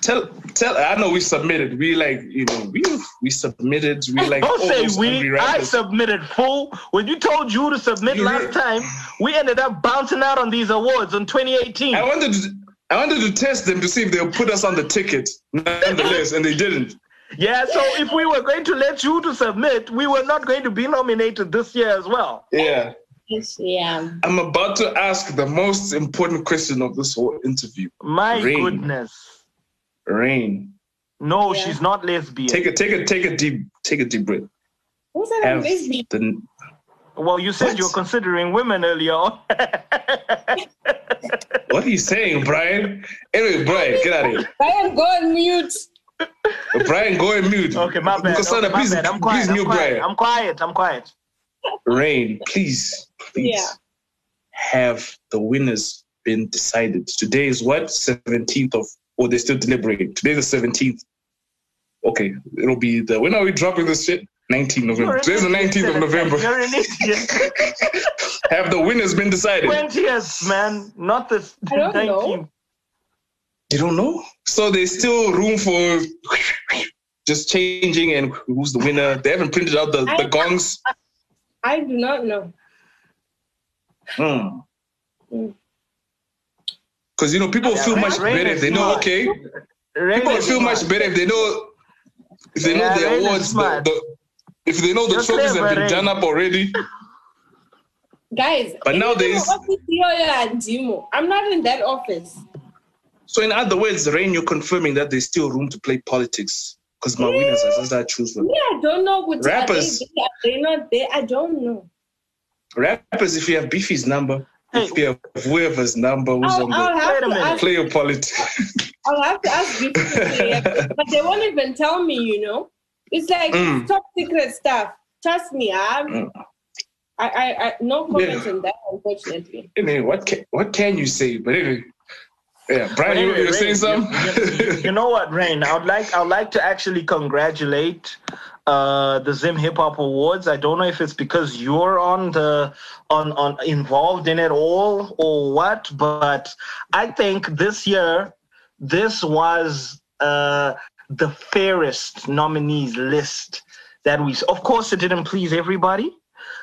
Tell tell. I know we submitted. We like you know we we submitted. We like Don't say we. I submitted full. When you told you to submit You last really- time, we ended up bouncing out on these awards in 2018. I wanted to. I wanted to test them to see if they'll put us on the ticket, nonetheless, and they didn't. Yeah, so if we were going to let you to submit, we were not going to be nominated this year as well. Yeah. Yeah. I'm about to ask the most important question of this whole interview. My Rain. goodness. Rain, No, Yeah. she's not lesbian. take a take a take a deep take a deep breath. Who said I'm Have lesbian? the well, you said What? you were considering women earlier on. what are you saying, Brian? Anyway, Brian, get out of here. Brian, go on mute. Brian, go and mute. okay, my bad. Because, Sana, Okay, my please, bad. I'm quiet. please I'm mute quiet. Brian. I'm quiet. I'm quiet. Rain, please, please. Yeah. Have the winners been decided? Today is what? 17th of or they're still deliberating. Today's the 17th. Okay, it'll be the when are we dropping this shit? 19th November. You're Today's the 19th of November. You're an idiot. Have the winners been decided? 20th, man, not the I don't 19th. know. You don't know? So there's still room for just changing and who's the winner. They haven't printed out the, the gongs. I do not know. Hmm. Mm. Because you know people Yeah, feel much better if they know. smart. Okay, Rain people feel smart. much better if they know if they know Yeah, the awards. The, the, if they know the You're trophies have been Rain. done up already. Guys, But if now you know there's- office here and Dimo. I'm not in that office. So in other words, Rain, you're confirming that there's still room to play politics because my winners are just that choose for Yeah, I don't know. What Rappers. Are they, are they not there? I don't know. Rappers. If you have Beefy's number, if you have whoever's number who's I'll, on I'll the have Wait a to ask. play your politics. I'll have to ask people, but they won't even tell me. You know, it's like Mm. top secret stuff. Trust me, I'm. Mm. I, I, I, no comment Yeah. on that, unfortunately. anyway, what can what can you say? But anyway, yeah, Brian, But you, anyway, you're saying something. You, you- you know what, Rain? I would like I would like to actually congratulate uh, the Zim Hip Hop Awards. I don't know if it's because you're on the on on involved in it all or what, but I think this year this was uh, the fairest nominees list that we. Of course, it didn't please everybody,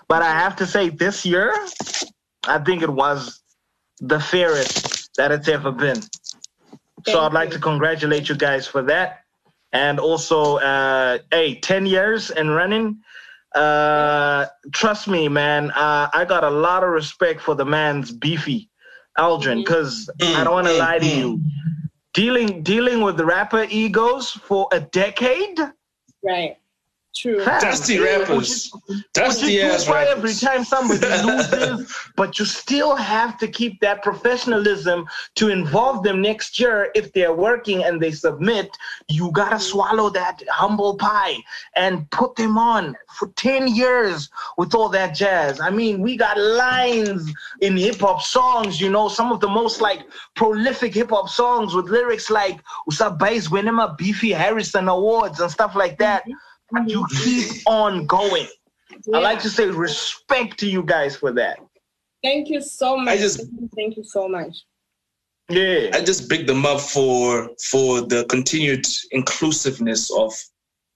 but I have to say this year, I think it was the fairest that it's ever been. So I'd like to congratulate you guys for that. And also, uh, hey, 10 years and running. Uh, trust me, man, uh, I got a lot of respect for the man's beefy, Aldrin, because I don't want to lie to you. Dealing dealing with rapper egos for a decade, Right. True. Dusty rappers, Would dusty you do ass for every time somebody loses, but you still have to keep that professionalism to involve them next year if they're working and they submit. You gotta mm. swallow that humble pie and put them on for 10 years with all that jazz. I mean, we got lines in hip hop songs, you know, some of the most like prolific hip hop songs with lyrics like Usab Bass winning a Beefy Harrison Awards and stuff like that. Mm-hmm. But you mm-hmm. keep on going. I like to say respect to you guys for that. Thank you so much. I just- thank, you, so much. Yeah. I just big them up for for the continued inclusiveness of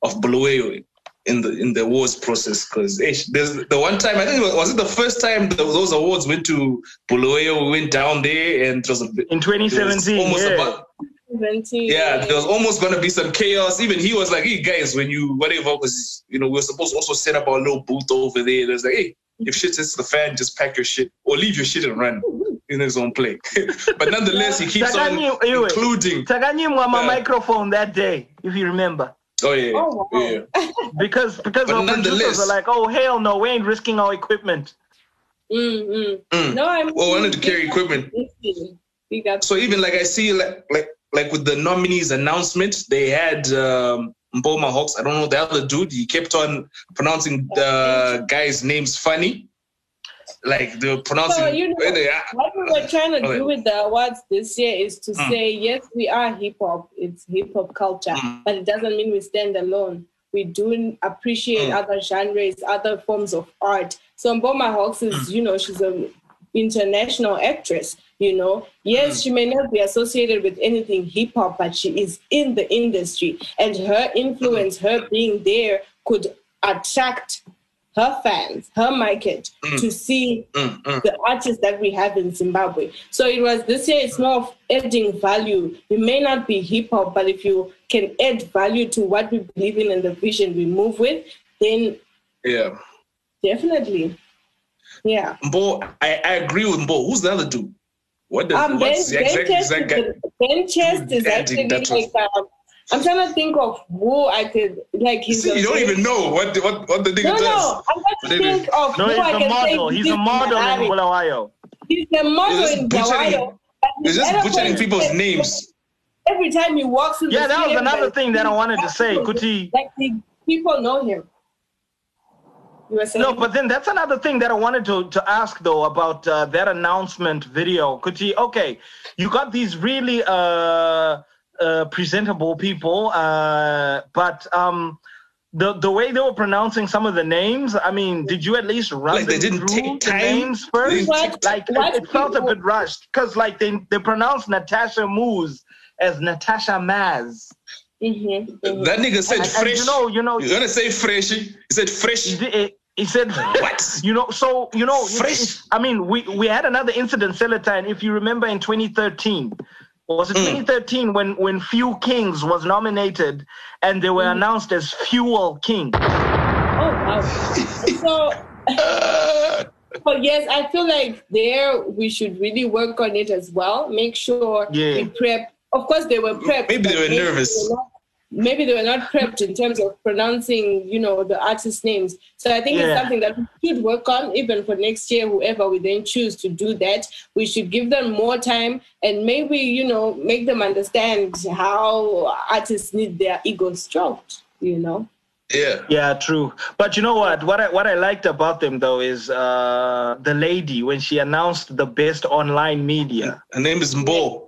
of Bulawayo in the in the awards process. Because there's the one time I think it was, was it the first time those awards went to Bulawayo. We went down there and it was a bit, In 2017, almost yeah. about Seventeen. yeah, there was almost gonna be some chaos. Even he was like, "Hey guys, when you whatever was, you know, we were supposed to also set up our little booth over there." There's like, "Hey, if shit hits the fan, just pack your shit or leave your shit and run in his own play." but nonetheless, he keeps on Takanyi- anyway, including. Takanyimwa my Yeah. microphone that day, if you remember. Oh yeah, Oh, wow. yeah. Because because But our producers nonetheless- are like, oh hell no, we ain't risking our equipment. Mm, mm. Mm. No, I'm. Well, I wanted to carry equipment. So even like I see like like like with the nominees announcement, they had um, Mbo Mahocs. I don't know the other dude. He kept on pronouncing the guy's names funny. Like they were pronouncing. So, you know, where they are. What we were trying to do with the awards this year is to Mm. say, yes, we are hip hop. It's hip hop culture, Mm. but it doesn't mean we stand alone. We do appreciate Mm. other genres, other forms of art. So Mbo Mahocs is, Mm. you know, she's an international actress. You know, yes, Mm. she may not be associated with anything hip hop, but she is in the industry, and her influence, her being there, could attract her fans, her market, Mm. to see Mm, the artists that we have in Zimbabwe. So it was this year, it's more of adding value. We may not be hip hop, but if you can add value to what we believe in and the vision we move with, then Yeah. definitely. Yeah. Mbo, I, I agree with Mbo. Who's the other dude? What does Um, ben, what's the ben exact, Chest, exact guy? is, ben Chest is actually that like, um, I'm trying to think of who I could, like, he's See, you don't even know what what, what the nigga No, does. no, I'm trying to anyway. think of No, who he's I a can model. say He's a this model in Malawi. Bulawayo. He's a model He's just in butchering- Bulawayo. but He's just butchering people's like, names. Every time he walks in the Yeah, that was another thing that I wanted to say. Kuti. Like the people know him. You were saying No, but then that's another thing that I wanted to, to ask though about uh, that announcement video. Could you okay? You got these really uh uh, presentable people, uh, but um, the the way they were pronouncing some of the names, I mean, did you at least run Like, they didn't through take the time? names first? They didn't Like What it, it felt a bit rushed because like they they pronounced Natasha Muz as Natasha Maz. Mm-hmm. That nigga said And- and fresh. you know, you know, You're gonna say fresh. He said fresh. He, did- he said What? You know, so you know, Fresh. I mean, we we had another incident, Celatine, if you remember, in 2013. Was it Mm. 2013 when when Few Kings was nominated and they were Mm. announced as Fuel King? Oh wow. so but yes, I feel like there we should really work on it as well. Make sure Yeah. we prep. Of course, they were prepped. Maybe they but were nervous. were not- maybe they were not prepped in terms of pronouncing, you know, the artist names. So I think Yeah. it's something that we should work on, even for next year. Whoever we then choose to do that, we should give them more time and maybe, you know, make them understand how artists need their ego stroked. You know. yeah. Yeah, true. But you know what? What I what I liked about them though is uh the lady when she announced the best online media. Her name is Mbo.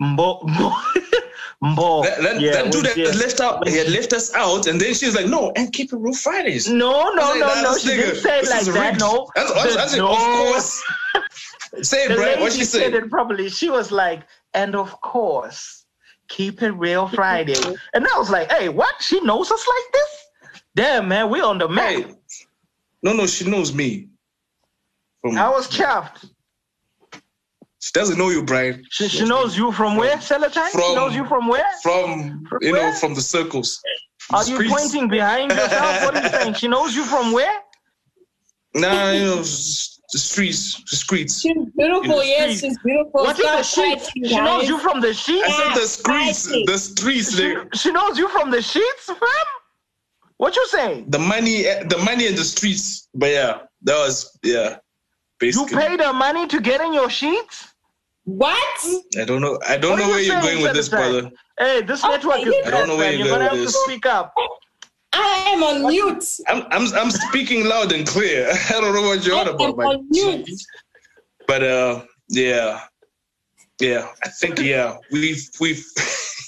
Mbo, Mbo, Mbo. That, that, yeah, that dude that left out, he had left us out, and then she's like, "No, and keep it real Fridays." No, no, was no, like, no. She nigga, didn't say it like that. rigged. No. That's, that's, The- that's no. Of course. Say it, lady What she said said? it properly. She was like, and of course, keep it real Friday. and I was like, hey, what? She knows us like this? Damn, man, we on the map. Hey, no, no, she knows me. From, I was chuffed. She doesn't know you, Brian. She, she knows you from where, Celatine? She knows you from where? From you know, from the circles. Are The you streets. pointing behind yourself? What are you saying? She knows you from where? Nah, you know, s- the streets, the streets. She's beautiful, In the yes, street. she's beautiful. What is the Stop sheets? fighting, She knows you from the sheets? I said the streets, the streets. She, They, she knows you from the sheets, fam? What you saying? the money, eh, the money in the streets. But yeah, that was yeah. Basically. You paid her money to get in your sheets? What? I don't know. I don't What know are where you you're going with this, brother. Hey, this Oh, network is I don't know where you're You're gonna with this. speak up. I am on mute. I'm I'm I'm speaking loud and clear. I don't know what you're I on am about, my on mute. G. But uh, yeah, yeah. I think yeah, we've we've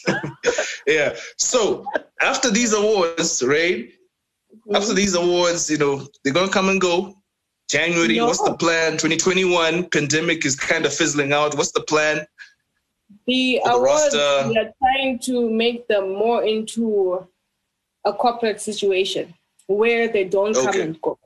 yeah. So after these awards, right? After these awards, you know, they're gonna come and go. January, No. what's the plan? 2021 pandemic is kind of fizzling out. What's the plan? The the awards, roster. we are trying to make them more into a corporate situation where they don't come and go.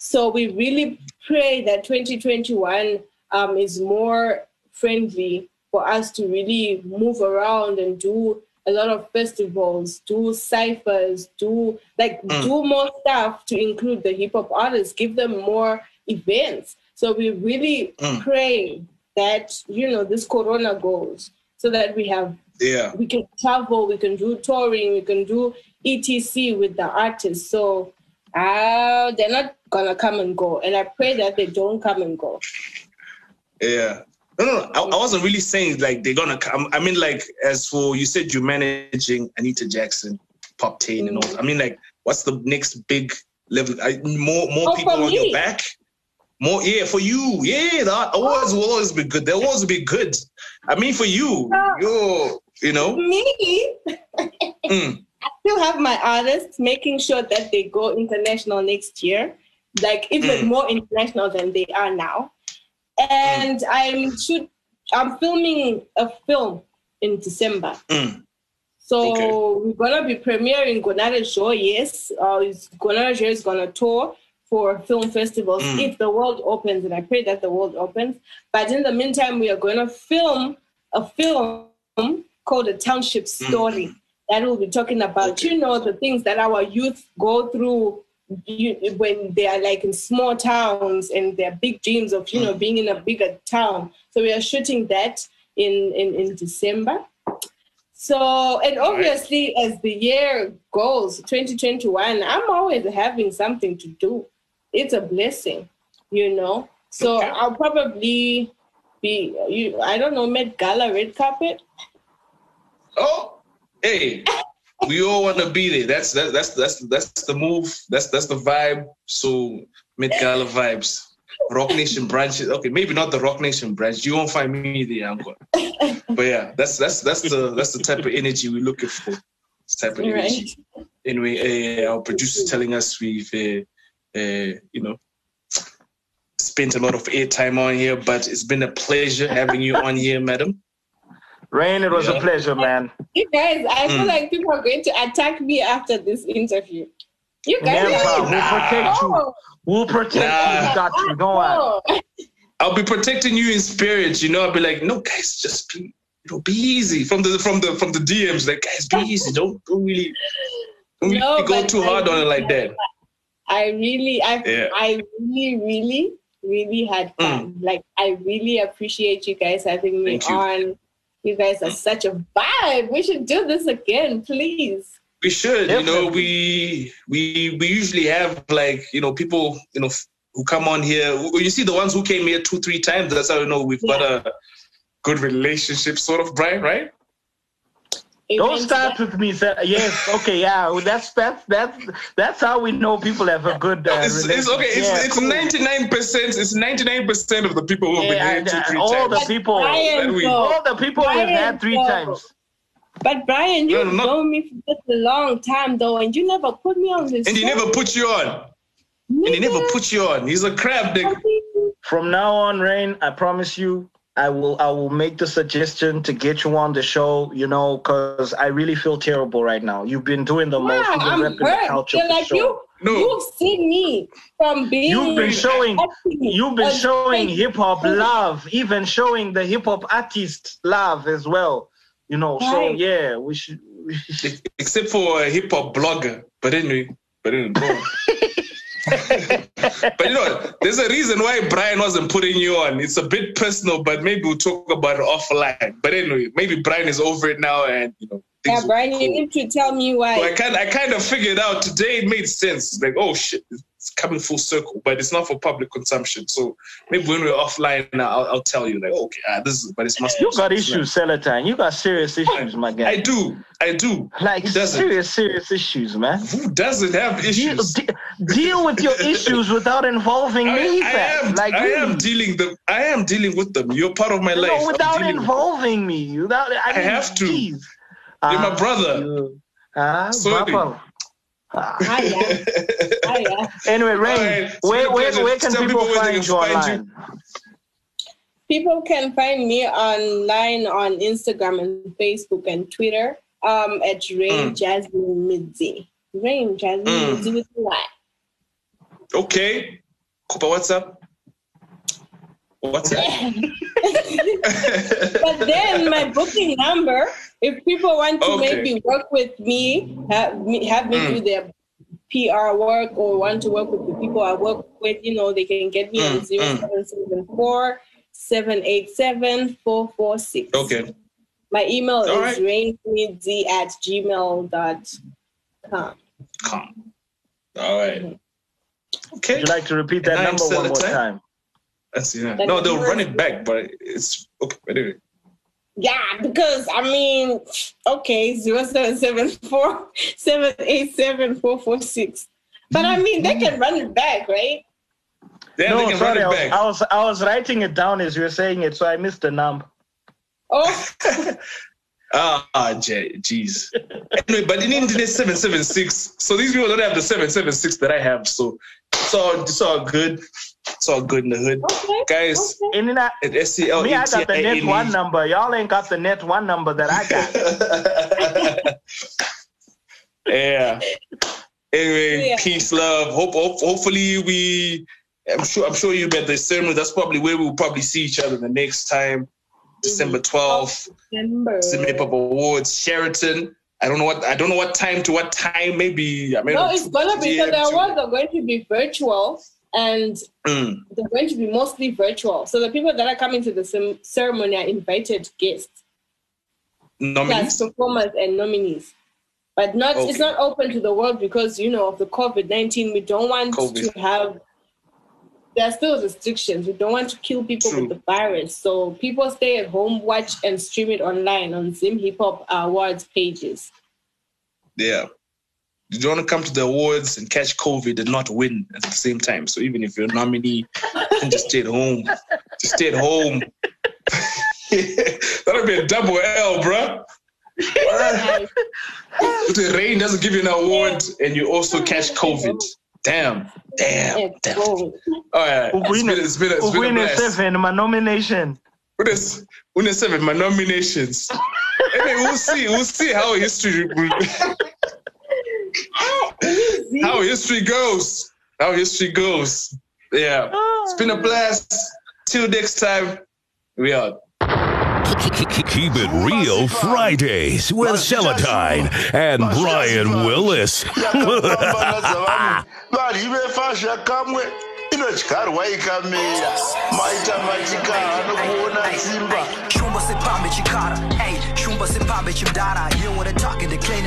So we really pray that 2021 um, is more friendly for us to really move around and do a lot of festivals, do ciphers, do like Mm. do more stuff to include the hip hop artists, give them more events. So we really Mm. pray that you know this corona goes so that we have Yeah. we can travel, we can do touring, we can do ETC with the artists. So uh, they're not gonna come and go, and I pray that they don't come and go. Yeah. No, no. I, I wasn't really saying like they're gonna come. I mean, like as for you said, you're managing Anita Jaxson, Pop Tane, and all. I mean, like, what's the next big level? I, more, more Oh, people on me. your back. More, yeah, for you. Yeah, the awards will always be good. The awards will be good. I mean, for you, you're, you know, Me, mm, I still have my artists making sure that they go international next year, like even Mm. more international than they are now. And I'm shoot, I'm filming a film in December. mm, So Okay. we're gonna be premiering Gonarezhou, yes. Uh, Show is gonna tour for film festivals Mm. if the world opens, and I pray that the world opens. But in the meantime, we are gonna film a film called A Township Story that will be talking about, Mm. Okay. you know, the things that our youth go through you, when they are like in small towns and their big dreams of, you Mm. know, being in a bigger town. So we are shooting that in in, in December. So, and obviously, as the year goes, 2021, I'm always having something to do. It's a blessing, you know. So Okay. I'll probably be, you, I don't know, Met Gala red carpet. oh, hey, we all want to be there. That's that, that's that's that's the move. That's that's the vibe. So Met Gala vibes. Roc Nation branches. Okay, maybe not the Roc Nation branch. You won't find me there, uncle. but yeah, that's that's that's the that's the type of energy we're looking for. This type of energy. Right. Anyway, uh, our producer's telling us we've uh, uh, you know spent a lot of airtime on here, but it's been a pleasure having you on here, madam. Rain, it was Yeah. a pleasure, man. You guys, I Mm. feel like people are going to attack me after this interview. You guys Never. are We'll protect you. Oh, We'll protect Nah. you. Got you. Go on. oh. I'll be protecting you in spirit. You know, I'll be like, no, guys, just be, you know, be easy from the from the from the DMs. Like, guys, be easy. Don't don't really, don't really go too I hard on it like that. I really, I, Yeah. I really, really, really had fun. Like, I really appreciate you guys having me Mm. Thank you. on. You guys are such a vibe. We should do this again, please. We should, you know, we we we usually have like you know people you know who come on here. You see the ones who came here two three times. That's how you know we've got a good relationship, sort of, Brian, right? Don't start that- with me. sir. Yes. Okay. Yeah. well, That's that's that's that's how we know people have a good. Uh, It's, it's okay. It's relationship. it's ninety nine percent. It's ninety nine percent of the people who have been Yeah, here and, two three all the people. Brian, Then we- though. All the people we've had three though. times. But Brian, you've no, no. known me for just a long time, though, and you never put me on this. and he never put you on. And he never put you on. He's a crab nigga. From now on, Rain, I promise you, I will I will make the suggestion to get you on the show. You know, because I really feel terrible right now. You've been doing the most. Yeah, You've been I'm repping the hurt. culture You're like sure. you. No. You've seen me from being. You've been showing you've been showing hip hop love, even showing the hip hop artist love as well. You know, so Right. yeah, we should. We should Except for a hip hop blogger. But anyway, but anyway, go on. but you know, there's a reason why Brian wasn't putting you on. It's a bit personal, but maybe we'll talk about it offline. But anyway, maybe Brian is over it now, and you know, Yeah, Brian, be you need to tell me why. So I kind, I kind of figured out today. It made sense. Like, oh shit, it's coming full circle, but it's not for public consumption. So maybe when we're offline, I'll, I'll tell you, like, okay, ah, this is, but it's must. You got issues, Celatine. You got serious issues, my guy. I do, I do. Like serious, serious issues, man. Who doesn't have issues? de- deal with your issues without involving I, me, I fam. am, Like I am dealing the, I am dealing with them. You're part of my No, life. Without involving me. Without I, I have to. Geez. You're my Ah, brother. Ah, Sorry. brother. Ah. Ah, yeah. Ah, yeah. Anyway, Rain, Alright, where, where, where can Tell people, people find you can find you. online? People can find me online on Instagram and Facebook and Twitter um, at Rain Mm. Jasmine Midzi. Rain Jasmine Mm. Midzi with a Y. Okay, Cooper, what's up? What's up? but then my booking number, if people want to Okay. maybe work with me, have me, have me Mm. do their PR work or want to work with the people I work with, you know, they can get me on Mm, 0774 787 446. Okay. My email All is right. rainmidzi at gmail.com. Calm. All right. Okay. Would you like to repeat that And number one more Celatine. time? That's yeah. That No, they'll run it back, but it's okay. Anyway. Yeah, because I mean, okay, 0774 787 446. But I mean, they can run it back, right? Yeah, no, they can sorry, run I it was, back. I was I was writing it down as you were saying it, so I missed the number. Oh, Ah, jeez. anyway, but in India, seven seven six. So these people don't have the seven seven six that I have. So it's all it's all good. It's all good in the hood, okay. guys. okay. And then At S C L me, I T got the I NetOne number. Y'all ain't got the NetOne number that I got. yeah. Anyway, Yeah. peace, love. Hope, hope, hopefully we. I'm sure. I'm sure you met the ceremony. That's probably where we'll probably see each other the next time. December twelfth, December. Sydney Hip Awards, Sheraton. I don't know what. I don't know what time to what time. Maybe I mean. No, it's gonna be so the awards are going to be virtual and Mm, they're going to be mostly virtual. So the people that are coming to the cer- ceremony are invited guests, nominees. performers and nominees. But not it's not open to the world because you know of the COVID nineteen. We don't want COVID. to have there are still restrictions. We don't want to kill people True. with the virus. So people stay at home, watch and stream it online on Zim Hip Hop Awards pages. Yeah. Did you don't want to come to the awards and catch COVID and not win at the same time. So even if you're a nominee, and just stayed home. Just stayed home. That'll be a double L, bro. the rain doesn't give you an award, and you also catch COVID. Damn, damn, damn. All right, it's been, it's been, it's been a Win blast. seven, my nomination. With this, seven, my nominations. anyway, we'll see. We'll see how history how history goes. How history goes. Yeah, it's been a blast. Till next time, we out. Keep it real Fridays with Celatine and Brian Willis. varyi vefazha kamwe inodyarwa ikamera maita machikaha nokuona simba Shumba Sipambe Chikara, ayy, Shumba Sipambe Chimdara, hear what they're talking, they claim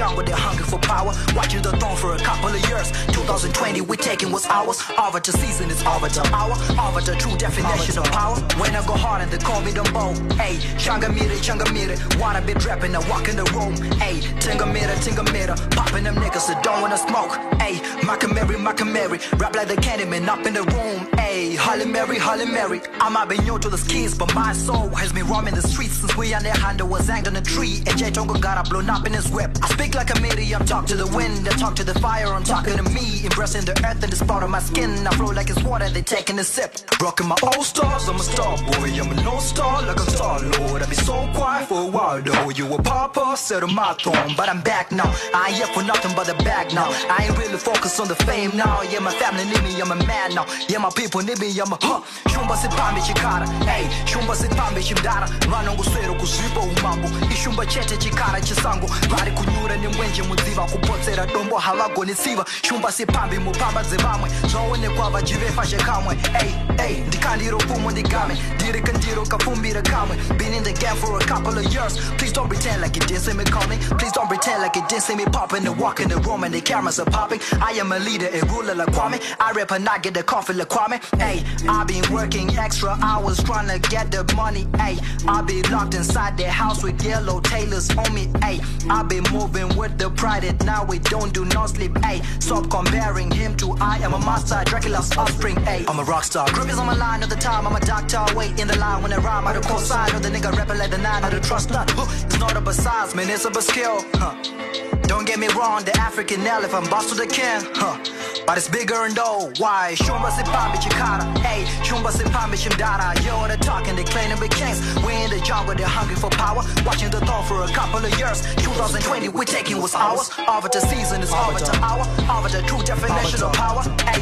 jungle, they're hungry for power. Watching the throne for a couple of years. 2020, we taking what's ours. Arbiter season is arbiter hour. Arbiter true definition of power. When I go hard and they call me Dumbo, ayy, Changamire, Changa Mire. Wanna be rapping, I walk in the room, ayy, Tinga Mire, Tinga Mire. Popping them niggas that don't wanna smoke, ayy, Macamary, Macamary. Rap like the Candyman up in the room, ayy, Holly Mary, Holly Mary. I might be new to the skis, but my soul has been roaming the streets since we on their hand was hanged on a tree. And J Tongo got blown up in his whip. I speak like a medium, talk to the wind, I talk to the fire, I'm talking to me. Embracing the earth and the spot of my skin. I flow like it's water, they taking a sip. Rocking my old stars, I'm a star boy, I'm a no star like a star lord. I be so quiet for a while though. You a papa, set on my throne, but I'm back now. I ain't here for nothing but the bag now. I ain't really focused on the fame now. Yeah, my family need me, I'm a man now. Yeah, my people need me, I'm a huh. Shumba sipambe chikara, hey, shumba sipambe chimdara. Vana nguswero kuzipa umambo. Ishumba chete chikara chisango. Vari kunyura nemwenje mudziva kupotsera dombo havagoni siva. Shumba sipambe mupamba dzevamwe. Zvaonekwa vachivefa zvekamwe. Hey, hey, ndikandiro pfumo ndigame. Ndiri kandiro kafumbira kamwe. Been in the game for a couple of years. Please don't pretend like you didn't see me coming. Please don't pretend like you didn't see me popping and walk in the room and the cameras are popping. I am a leader, a ruler like Kwame. I rap and I get the coffee like Kwame. Hey, I've been working extra hours trying to get the money. Hey, I've been locked inside the house with yellow tailors on me. Hey, I've been moving with the pride and now we don't do no sleep. Hey, stop comparing him to I am a master, Dracula's offspring. Hey, I'm a rock star. Groupies on my line all the time. I'm a doctor. Wait in the line when I rhyme. I don't co-sign or the nigga rapping like the nine. I don't trust none. It's not about size, man. It's about skill. Huh. Don't get me wrong, the African elephant boss the king, huh? But it's bigger and though. Why? Shumba sipambe chikara, hey, shumba sipambe chimdara. Yo, they're talking, they claim to be kings. We in the jungle, they're hungry for power. Watching the throne for a couple of years. 2020, we're taking what's ours. Over the season is over arbiter hour. Arbiter true definition of power. Hey.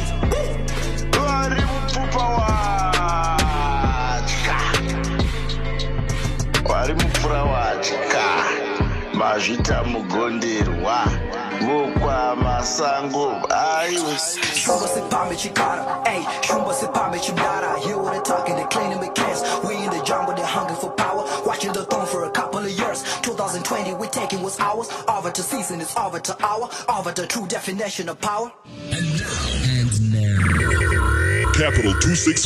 vari mupfupa watya vari mupfura watya mazvita mugonderwa vokwamasango aiwe Shumba sipambe chikara, hey, shumba sipambe chimdara. Hear what they're talking, they claim to be kings. We in the jungle, they're hungry for power. Watching the throne for a couple of years. 2020, we're taking what's ours. Arbiter season is arbiter hour. Arbiter true definition of power. And now, Capital 26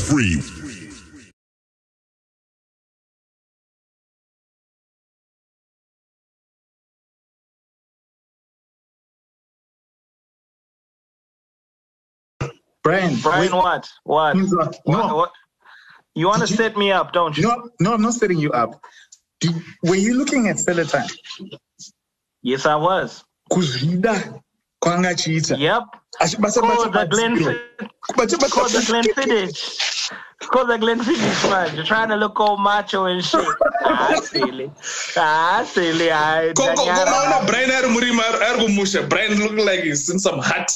Brian, Brian, wait. what? What? No, What? what? You want to set me up, don't you? No, no, I'm not setting you up. Did, were you looking at Celatine? Yes, I was. Kuzvida kwanga chiita. Yep. Achi- basa Call basa the Glenn, batsiro. Basa basa call the basa- Glenn Fiddich. Call the Glenfiddich, man. You're trying to look all macho and shit. Ah, silly. Ah, silly. Ah, Ko- ko- ko- Danyara. maona Brian ari murima ari kumusha. Brian looking like he's in some hut.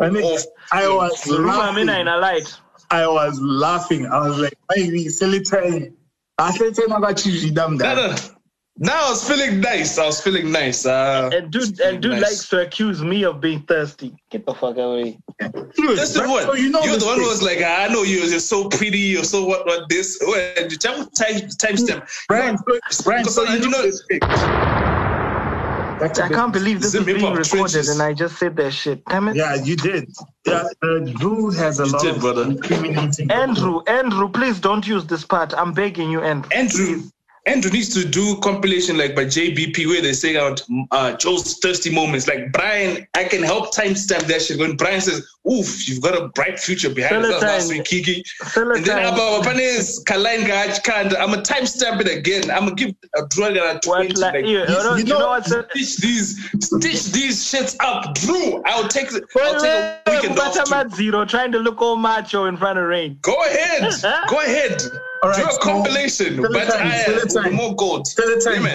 I mean, I was Room I'm in laughing. a light. I was laughing. I was like, maybe Celatine. Celatine akachizvida No, mudhara. no. Now I was feeling nice. I was feeling nice. Uh, And dude, and dude nice. likes to accuse me of being thirsty. Get the fuck away. That's the one. So you know You're the one who was like, I know you. You're so pretty. You're so what? What this? Well, you tell time timestamp. Brian, so, Brian, so you you know know- this thing. That's a I bit- can't believe this is being recorded trenches. and I just said that shit. Damn it. Yeah, you did. Yeah, uh, Drew has a You lot did, of brother. incriminating. Andrew, Andrew, please don't use this part. I'm begging you, Andrew. Andrew, Andrew needs to do compilation like by JBP where they say out uh, Joe's thirsty moments. Like Brian, I can help timestamp that shit. When Brian says, "Oof, you've got a bright future behind you," Last week, Kiki. And then about Panes Kalain Gachkand, I'm a timestamp it again. I'm gonna give a drug and a twenty. like, like, you, you know, you know what's a- stitch these, stitch these shits up, Drew. I'll take, I'll take a weekend off. Zero, trying to look all macho in front of rain. Go ahead, go ahead. All right, Do a so- compilation, but I time. more gold. Still time. Amen.